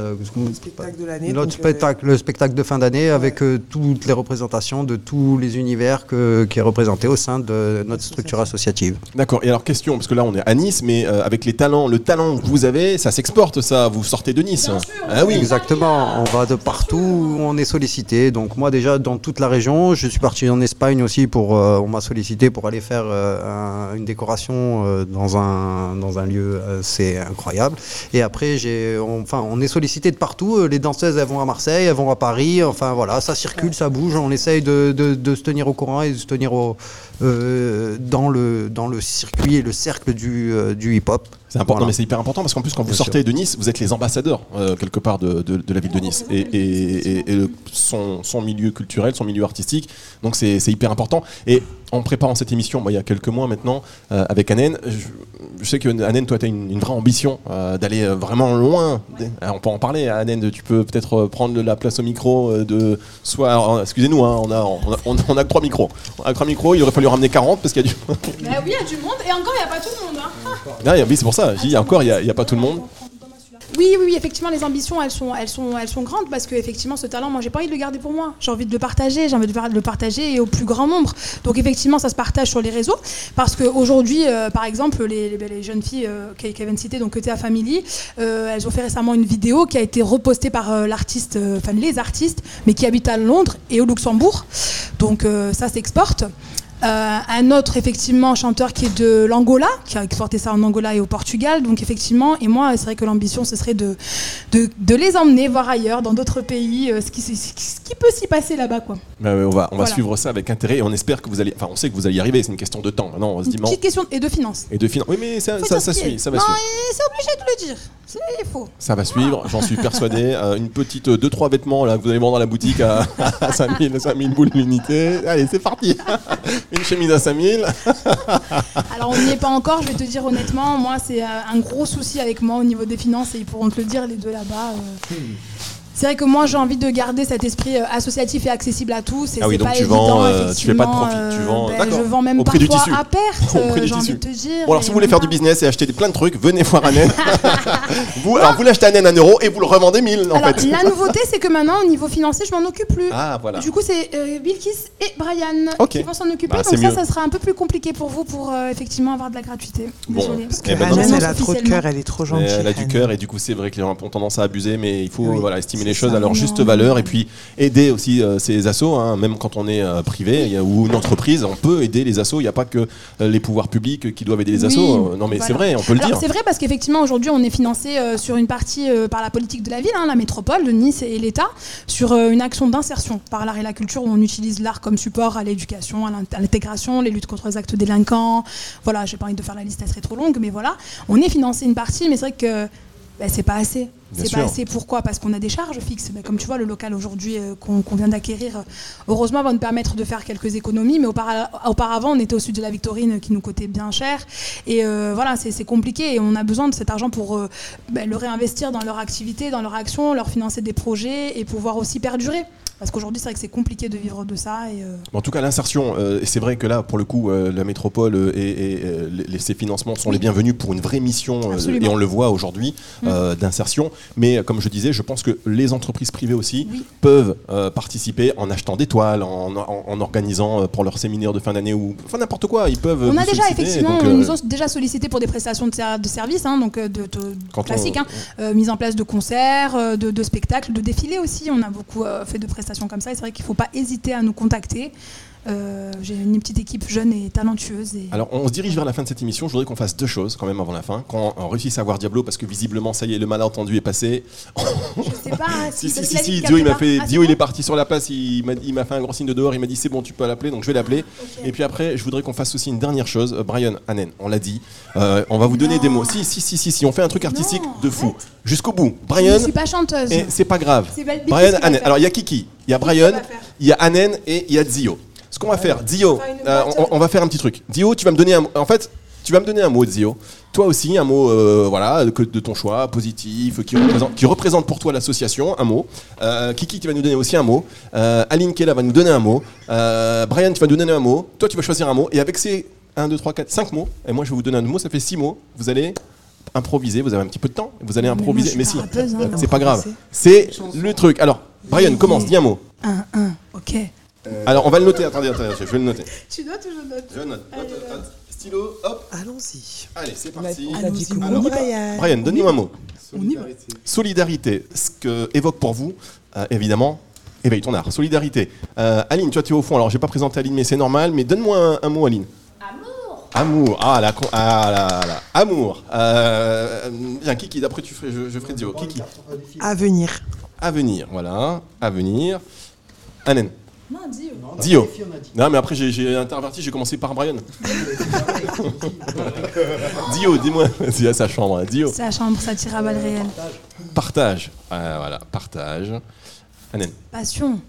Spectacle de l'année. notre euh, spectacle, le spectacle de fin d'année avec euh, toutes les représentations de tous les univers que- qui est représenté au sein de notre structure associative. D'accord. Et alors question, parce que là on est à Nice, mais euh, avec les talents, le talent que vous avez, ça s'exporte, ça. Vous sortez de Nice. ah oui. Exactement, on va de partout où on est sollicité. Donc moi déjà dans toute la région, je suis parti en Espagne aussi pour, euh, on m'a sollicité pour aller faire euh, un- une décoration euh, dans un dans un lieu assez incroyable. Et après j'ai, on- enfin on est sollicité de partout. Euh, Les danseuses elles vont à Marseille, elles vont à Paris. Enfin voilà, ça circule, ça bouge. On essaye de, de- de se tenir au courant et de se tenir au, euh, dans le dans le circuit et le cercle du, euh, du hip-hop. C'est important, Voilà. mais c'est hyper important parce qu'en plus, quand vous Bien sortez de Nice, vous êtes les ambassadeurs euh, quelque part de, de- de la ville de Nice et, et- et- et le- son, son milieu culturel, son milieu artistique. Donc c'est c'est hyper important. Et en préparant cette émission, moi, il y a quelques mois maintenant, euh, avec Anen, je, je sais que Anen, toi, tu as une, une vraie ambition euh, d'aller vraiment loin. Alors, on peut en parler, Anen. Tu peux peut-être prendre la place au micro de soit. Excusez-nous, hein, on, a, on, a, on a- on a que trois micros. On a que trois micros. Il aurait fallu ramener 40 parce qu'il y a du. Bah oui, il y a du monde, et encore, il n'y a pas tout le monde. hein. Ah, oui, c'est pour ça. Je dis, encore, il n'y a, il y a pas tout le monde. Oui, oui, effectivement, les ambitions, elles sont, elles sont, elles sont grandes parce que effectivement, ce talent, moi, j'ai pas envie de le garder pour moi. J'ai envie de le partager, j'ai envie de le partager au plus grand nombre. Donc effectivement, ça se partage sur les réseaux parce qu'aujourd'hui, euh, par exemple, les, jeunes filles euh, qui viennent donc ETA Family, euh, elles ont fait récemment une vidéo qui a été repostée par euh, l'artiste, enfin les artistes, mais qui habitent à Londres et au Luxembourg. Donc ça s'exporte. Euh, un autre effectivement chanteur qui est de l'Angola, qui a exporté ça en Angola et au Portugal. Donc effectivement, et moi c'est vrai que l'ambition ce serait de, de, de les emmener voir ailleurs, dans d'autres pays, euh, ce, qui, ce qui- ce qui peut s'y passer là-bas quoi. Bah on va, on va suivre ça avec intérêt et on espère que vous allez. Enfin, on sait que vous allez y arriver, c'est une question de temps. Non, on se dit, Une bon, petite question et de finances. et de finance. Oui, mais ça, ça, suit, ça va non, c'est obligé de le dire. C'est faux. Ça va suivre, j'en suis [laughs] persuadé. Euh, une petite 2-3 vêtements là, que vous allez vendre à la boutique à, [laughs] à 5000, 5000 boules l'unité. Allez, c'est parti. [laughs] une chemise à 5000. [laughs] Alors on n'y est pas encore, je vais te dire honnêtement, moi c'est euh, un gros souci avec moi au niveau des finances et ils pourront te le dire les deux là-bas. euh. C'est vrai que moi j'ai envie de garder cet esprit euh, associatif et accessible à tous. Et Ah oui, donc pas tu évident, vends, euh, tu fais pas de profit, tu euh, vends- ben, d'accord. Je vends même Au prix du parfois tissu. à perte, [laughs] Au prix du j'ai envie tissu. de te dire. Bon, alors si vous voulez faire du business et acheter des- plein de trucs, venez voir Annette. [laughs] vous, alors vous l'achetez à Annette 1 euro et vous le revendez 1000 en Alors fait. la nouveauté c'est que maintenant au niveau financier je m'en occupe plus. Ah, voilà. Du coup, c'est euh, Bilkis et Brian qui vont s'en occuper. Bah, donc ça, mieux. ça sera un peu plus compliqué pour vous pour euh, effectivement avoir de la gratuité. Bon. Parce Que Eh ben, Hanen, non, elle a trop de cœur, elle est trop gentille. elle a du cœur et du coup c'est vrai que les gens ont tendance à abuser mais il faut voilà, estimer les choses à leur juste valeur et puis aider aussi euh, ces assos hein, même quand on est euh, privé a- ou une entreprise on peut aider les assos. Il n'y a pas que euh, les pouvoirs publics qui doivent aider les Oui, assos non mais voilà. c'est vrai on peut le Alors, dire. C'est vrai parce qu'effectivement aujourd'hui on est financé sur une partie par la politique de la ville, hein, la métropole de Nice et l'État, sur une action d'insertion par l'art et la culture où on utilise l'art comme support à l'éducation, à l'intégration, les luttes contre les actes délinquants. Voilà, j'ai pas envie de faire la liste, elle serait trop longue, mais voilà, on est financé une partie, mais c'est vrai que bah, c'est pas assez. C'est pas assez. Pourquoi? Parce qu'on a des charges fixes. Bah, comme tu vois, le local aujourd'hui euh, qu'on vient d'acquérir, euh, heureusement, va nous permettre de faire quelques économies. Mais aupara- auparavant, on était au sud de la Victorine euh, qui nous coûtait bien cher. Et euh, voilà, c'est compliqué. Et on a besoin de cet argent pour euh, bah, le réinvestir dans leur activité, dans leur action, leur financer des projets et pouvoir aussi perdurer. Parce qu'aujourd'hui, c'est vrai que c'est compliqué de vivre de ça. Et, euh, En tout cas, l'insertion, euh, c'est vrai que là, pour le coup, euh, la métropole et, et, les, ces financements sont les bienvenus pour une vraie mission, et on le voit aujourd'hui, euh, d'insertion. Mais comme je disais, je pense que les entreprises privées aussi Oui. peuvent participer en achetant des toiles, en, en- en organisant pour leur séminaire de fin d'année ou enfin n'importe quoi. Ils peuvent. On a déjà effectivement, donc, on nous a déjà sollicité pour des prestations de, ser- de services, hein, donc de, de- Quand on- classiques, hein, mise en place de concerts, de, de spectacles, de défilés aussi. On a beaucoup fait de prestations comme ça. Et c'est vrai qu'il ne faut pas hésiter à nous contacter. Euh, J'ai une petite équipe jeune et talentueuse. Et... Alors, on se dirige vers la fin de cette émission. Je voudrais qu'on fasse deux choses quand même avant la fin. Qu'on on réussisse à voir Diablo, parce que visiblement, ça y est, le malentendu est passé. je sais pas. hein, [laughs] Si, si, si, si, dit Dio, il m'a fait. Ah, Dio, il est parti sur la place, il m'a fait un gros signe de dehors, il m'a dit c'est bon, tu peux l'appeler, donc je vais l'appeler. Et puis après, je voudrais qu'on fasse aussi une dernière chose. Euh, Brian, Annen, on l'a dit, Euh, on va vous donner Non. des mots. Si, si, si, si, si, on fait un truc artistique Non, de fou. Jusqu'au bout. Je Brian, ne suis pas chanteuse. et c'est pas grave. Brian, faire. Alors il y a Kiki, il y a Brian, il y a Annen et il y a Dio. Ce qu'on va faire, Dio, euh, on, on va faire un petit truc. Dio, tu vas me donner un. En fait, tu vas me donner un mot, Dio. Toi aussi, un mot, euh, voilà, que de ton choix, positif, qui représente, qui représente pour toi l'association, un mot. Euh, Kiki, tu vas nous donner aussi un mot. Euh, Aline Kella va nous donner un mot. Euh, Brian, tu vas nous donner un mot. Toi, tu vas choisir un mot. Et avec ces 1, 2, 3, 4, 5 mots, et moi, je vais vous donner un mot, ça fait 6 mots. Vous allez improviser, vous avez un petit peu de temps, vous allez Mais moi, improviser. Mais si, hein. c'est pas grave. C'est le truc. Alors, Brian, commence, dis un mot. Un, un, ok. Alors, on va le noter. Attendez, attendez, je vais le noter. [laughs] Tu notes ou je note Je note. Note, note. Stylo, hop. Allons-y. Allez, c'est parti. Allons-y, coucou, on y va. Brian. Brian, donne-nous un mot. Va. Solidarité. Ce que évoque pour vous, euh, évidemment, éveille ton art. Solidarité. Euh, Aline, toi, tu es au fond. Alors, j'ai pas présenté Aline, mais c'est normal. Mais donne-moi un, un mot, Aline. Amour. Amour. Ah, la, con- ah, là, là. Amour. Euh, bien, Kiki, d'après, tu ferais, je, je ferai Dio. Kiki. Avenir. Avenir. Voilà. Avenir. Anen. Non, dis. Dio. Non, mais après, j'ai- interverti, j'ai commencé par Brian. [laughs] Dio, dis-moi. C'est à sa chambre. hein. Dio. C'est la chambre, ça tire à balles réelles. Partage. Ah, voilà, partage. Anen. Passion.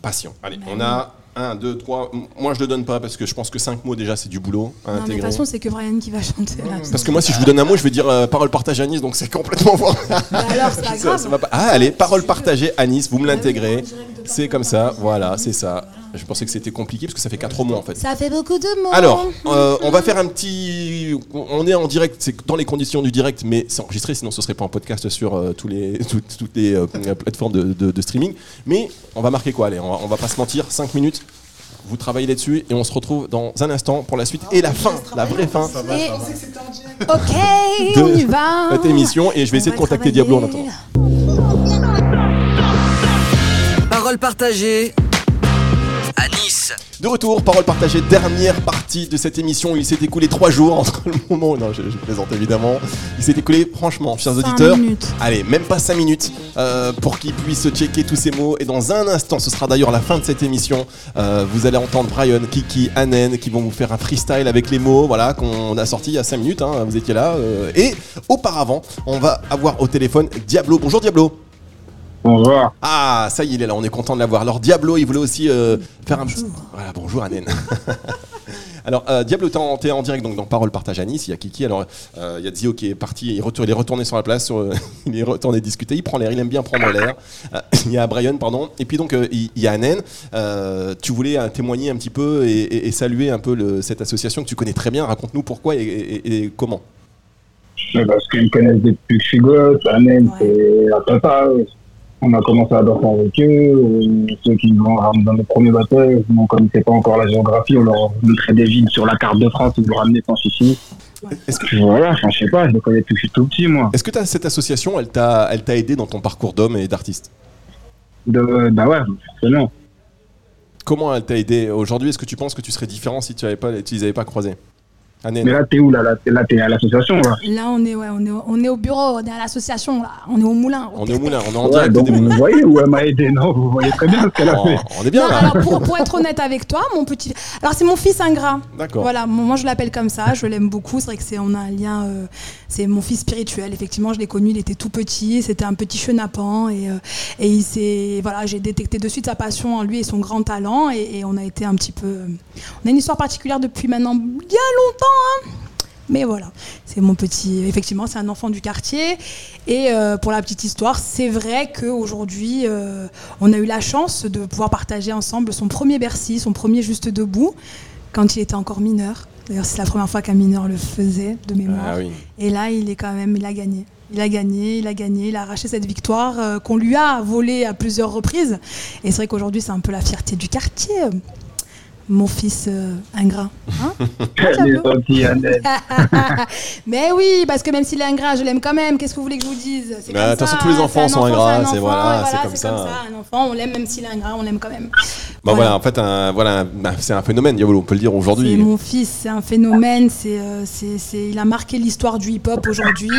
Passion. Allez, on a 1, 2, 3. Moi, je le donne pas parce que je pense que 5 mots déjà, c'est du boulot à Non, mais de toute intégrer. façon, c'est que Brian qui va chanter là. Parce que moi, si je vous donne un mot, je vais dire euh, parole partagée à Nice, donc c'est complètement fort. Bah alors, c'est pas Ça- grave. ça va pas- Ah, allez, parole partagée à Nice, vous me Bah l'intégrez. C'est comme ça, voilà, c'est ça. Je pensais que c'était compliqué parce que ça fait 4 mots en fait. Ça fait beaucoup de mots. Alors, euh, on va faire un petit. On est en direct, c'est dans les conditions du direct, mais c'est enregistré, sinon ce serait pas en podcast sur euh, tous les, [laughs] tout- toutes les euh, plateformes de, de- de streaming. Mais on va marquer quoi Allez, on va, on va pas se mentir, 5 minutes. Vous travaillez là-dessus et on se retrouve dans un instant pour la suite et la fin, la vraie fin Et- Ok, [laughs] on y va. cette émission. Et je vais On essayer de contacter travailler. Diablo en attendant. Parole partagée De retour, parole partagée, dernière partie de cette émission. Il s'est écoulé 3 jours entre le moment où. Non, je, je plaisante évidemment. Il s'est écoulé, franchement, chers Cinq auditeurs. minutes. Allez, même pas 5 minutes euh, pour qu'ils puissent checker tous ces mots. Et dans un instant, ce sera d'ailleurs la fin de cette émission. euh, vous allez entendre Brian, Kiki, Anen qui vont vous faire un freestyle avec les mots voilà, qu'on a sorti il y a 5 minutes. hein, vous étiez là. euh, et auparavant, on va avoir au téléphone Diablo. Bonjour Diablo. Bonjour. Ah, ça y est, il est là, on est content de l'avoir. Alors Diablo, il voulait aussi euh, faire un petit... Voilà, bonjour Anen. [laughs] Alors, euh, Diablo, t'es en, en direct donc, dans Parole Partage à Nice. Il y a Kiki, alors euh, il y a Zio qui est parti, il, retourne- il est retourné sur la place, sur, euh, [laughs] il est retourné discuter, il prend l'air, il aime bien prendre l'air. Euh, il y a Brian, pardon, et puis donc euh, il y a Anen. Euh, tu voulais euh, témoigner un petit peu et, et- et saluer un peu le- cette association que tu connais très bien. Raconte-nous pourquoi et, et- et comment. Mais Parce qu'ils me connaissent depuis que je suis gosse. Ouais. c'est un papa. On a commencé à danser avec eux. Ceux qui vont ramener dans nos premiers baptêmes, on ne connaissait pas encore la géographie. On leur montrait des villes sur la carte de France. Ils nous ramenaient sans souci. Est-ce que, voilà, je sais pas, je les connais depuis que je suis tout petit, moi. est-ce que t'as- cette association, elle t'a elle t'a aidé dans ton parcours d'homme et d'artiste? De, bah ouais, forcément. Comment elle t'a aidé? Aujourd'hui Est-ce que tu penses que tu serais différent si tu avais pas, tu les avais pas croisés? Anen. Mais là, t'es où là Là, t'es- là, t'es à l'association là? Là, on est, ouais, on est, au- on est au bureau, on est à l'association, là. On est au moulin. On est au moulin, on est en Ouais, direct donc vous voyez où elle m'a aidé, non Vous voyez très bien ce qu'elle a Oh, fait. on est bien Non, là. alors pour, pour être honnête avec toi, mon petit. Alors c'est mon fils ingrat. D'accord. Voilà, moi je l'appelle comme ça, je l'aime beaucoup. C'est vrai que c'est on a un lien. euh, c'est mon fils spirituel. Effectivement, je l'ai connu, il était tout petit, c'était un petit chenapan et euh, et il s'est voilà, j'ai détecté de suite sa passion en lui et son grand talent et, et on a été un petit peu. euh, On a une histoire particulière depuis maintenant bien longtemps. Hein. Mais voilà, c'est mon petit. Effectivement, c'est un enfant du quartier. Et euh, pour la petite histoire, c'est vrai qu'aujourd'hui, euh, on a eu la chance de pouvoir partager ensemble son premier Bercy, son premier Juste Debout, quand il était encore mineur. D'ailleurs, c'est la première fois qu'un mineur le faisait de mémoire. Ah oui. Et là, il est quand même, il a gagné. Il a gagné, il a gagné, il a arraché cette victoire euh, qu'on lui a volée à plusieurs reprises. Et c'est vrai qu'aujourd'hui, c'est un peu la fierté du quartier. Euh, Mon fils euh, ingrat. Hein. [laughs] [laughs] Mais oui, parce que même s'il est ingrat, je l'aime quand même. Qu'est-ce que vous voulez que je vous dise? Bah, de toute façon, ça, tous les c'est enfants sont ingrats, c'est- voilà, c'est comme ça. Un enfant, on l'aime même s'il est ingrat, on l'aime quand même. Bon voilà, en fait, voilà, bah, c'est un phénomène, on peut le dire C'est aujourd'hui. mon fils, c'est un phénomène. C'est, euh, c'est, c'est- il a marqué l'histoire du hip-hop aujourd'hui.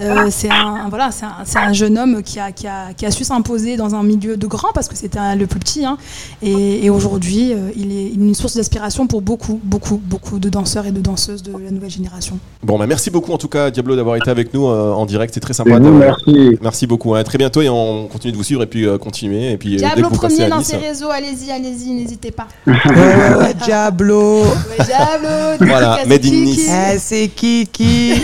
Euh, c'est un, voilà, c'est un, jeune homme qui a, qui a, qui a su s'imposer dans un milieu de grands parce que c'était un- le plus petit. hein. Et, et aujourd'hui, euh, il est une source d'inspiration pour beaucoup, beaucoup, beaucoup de danseurs et de danseuses de la nouvelle génération. Bon, bah, merci beaucoup en tout cas, Diablo, d'avoir été avec nous euh, en direct. C'est très sympa. merci. Merci beaucoup. hein. À très bientôt et on continue de vous suivre et puis euh, continuer. Et puis euh, dès Diablo que vous passez premier dans Nice. ses réseaux, allez-y, allez-y, n'hésitez pas. [laughs] Ouais, Diablo. Ouais, Diablo, Voilà, Made in. Nice. Eh, c'est Kiki. [laughs]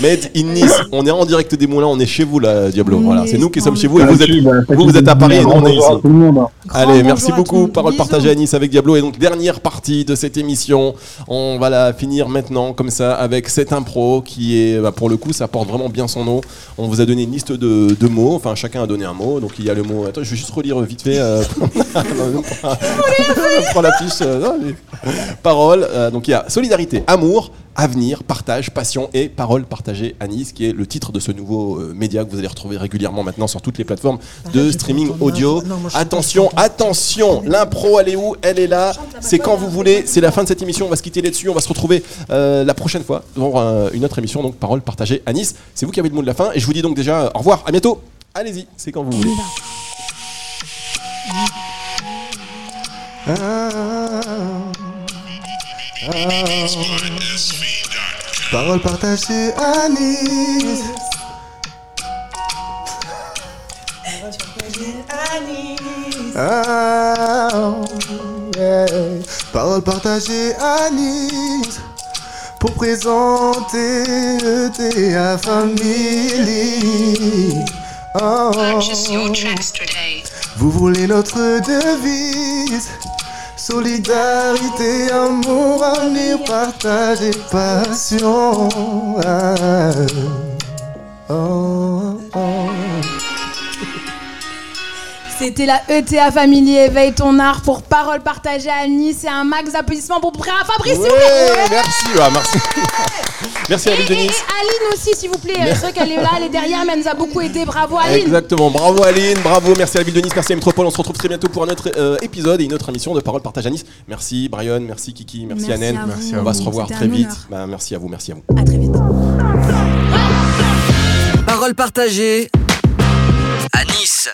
Made in Nice. On est en direct des Moulins, on est chez vous là, Diablo. Voilà, est- c'est nous qui sommes chez vous et vous êtes, Merci, bah, vous, vous êtes à Paris et nous on est ici. Allez, merci beaucoup. Parole partagée à Nice avec Diablo. Et donc, dernière partie de cette émission. On va la finir maintenant, comme ça, avec cette impro qui est, bah, pour le coup, ça porte vraiment bien son nom. On vous a donné une liste de, de mots. Enfin, chacun a donné un mot. Donc, il y a le mot. Attends, je vais juste relire vite fait. Euh... [laughs] [laughs] prends la fiche. euh, non, mais- Parole. euh, donc, il y a solidarité, amour, avenir, partage, passion et parole partagée à Nice, qui est le titre de ce nouveau euh, média que vous allez retrouver régulièrement maintenant sur toutes les plateformes de streaming audio. Attention, attention, l'impro, elle est où? Elle est là. C'est quand vous voulez. C'est la fin de cette émission. On va se quitter là-dessus. On va se retrouver euh, la prochaine fois pour euh, une autre émission. Donc, parole partagée à Nice. C'est vous qui avez le mot de la fin. Et je vous dis donc déjà euh, au revoir. À bientôt. Allez-y, c'est quand vous voulez. y Parole partagée à Nice. Ah, yeah. Parole partagée à Nice pour présenter ETA Family. Oh. Vous voulez notre devise Solidarité, amour, avenir, partage et passion. Ah. Oh, oh. C'était la ETA Family Éveille ton art pour parole partagée à Nice et un max d'applaudissements pour Fabrice. plaît. Ouais, merci. Ah, merci. [laughs] merci à Et, et- et. Aline aussi, s'il vous plaît. C'est vrai qu'elle est là, elle est derrière, mais elle nous a beaucoup aidé. Bravo Aline. Exactement, bravo Aline, bravo, merci à la ville de Nice, merci à Métropole, on se retrouve très bientôt pour un autre euh, épisode et une autre émission de Parole Partage à Nice. Merci Brian, merci Kiki, merci, Merci Anen, à vous. on va se revoir très vite. Ben, merci à vous, merci à vous. À très vite. Parole partagée à Nice.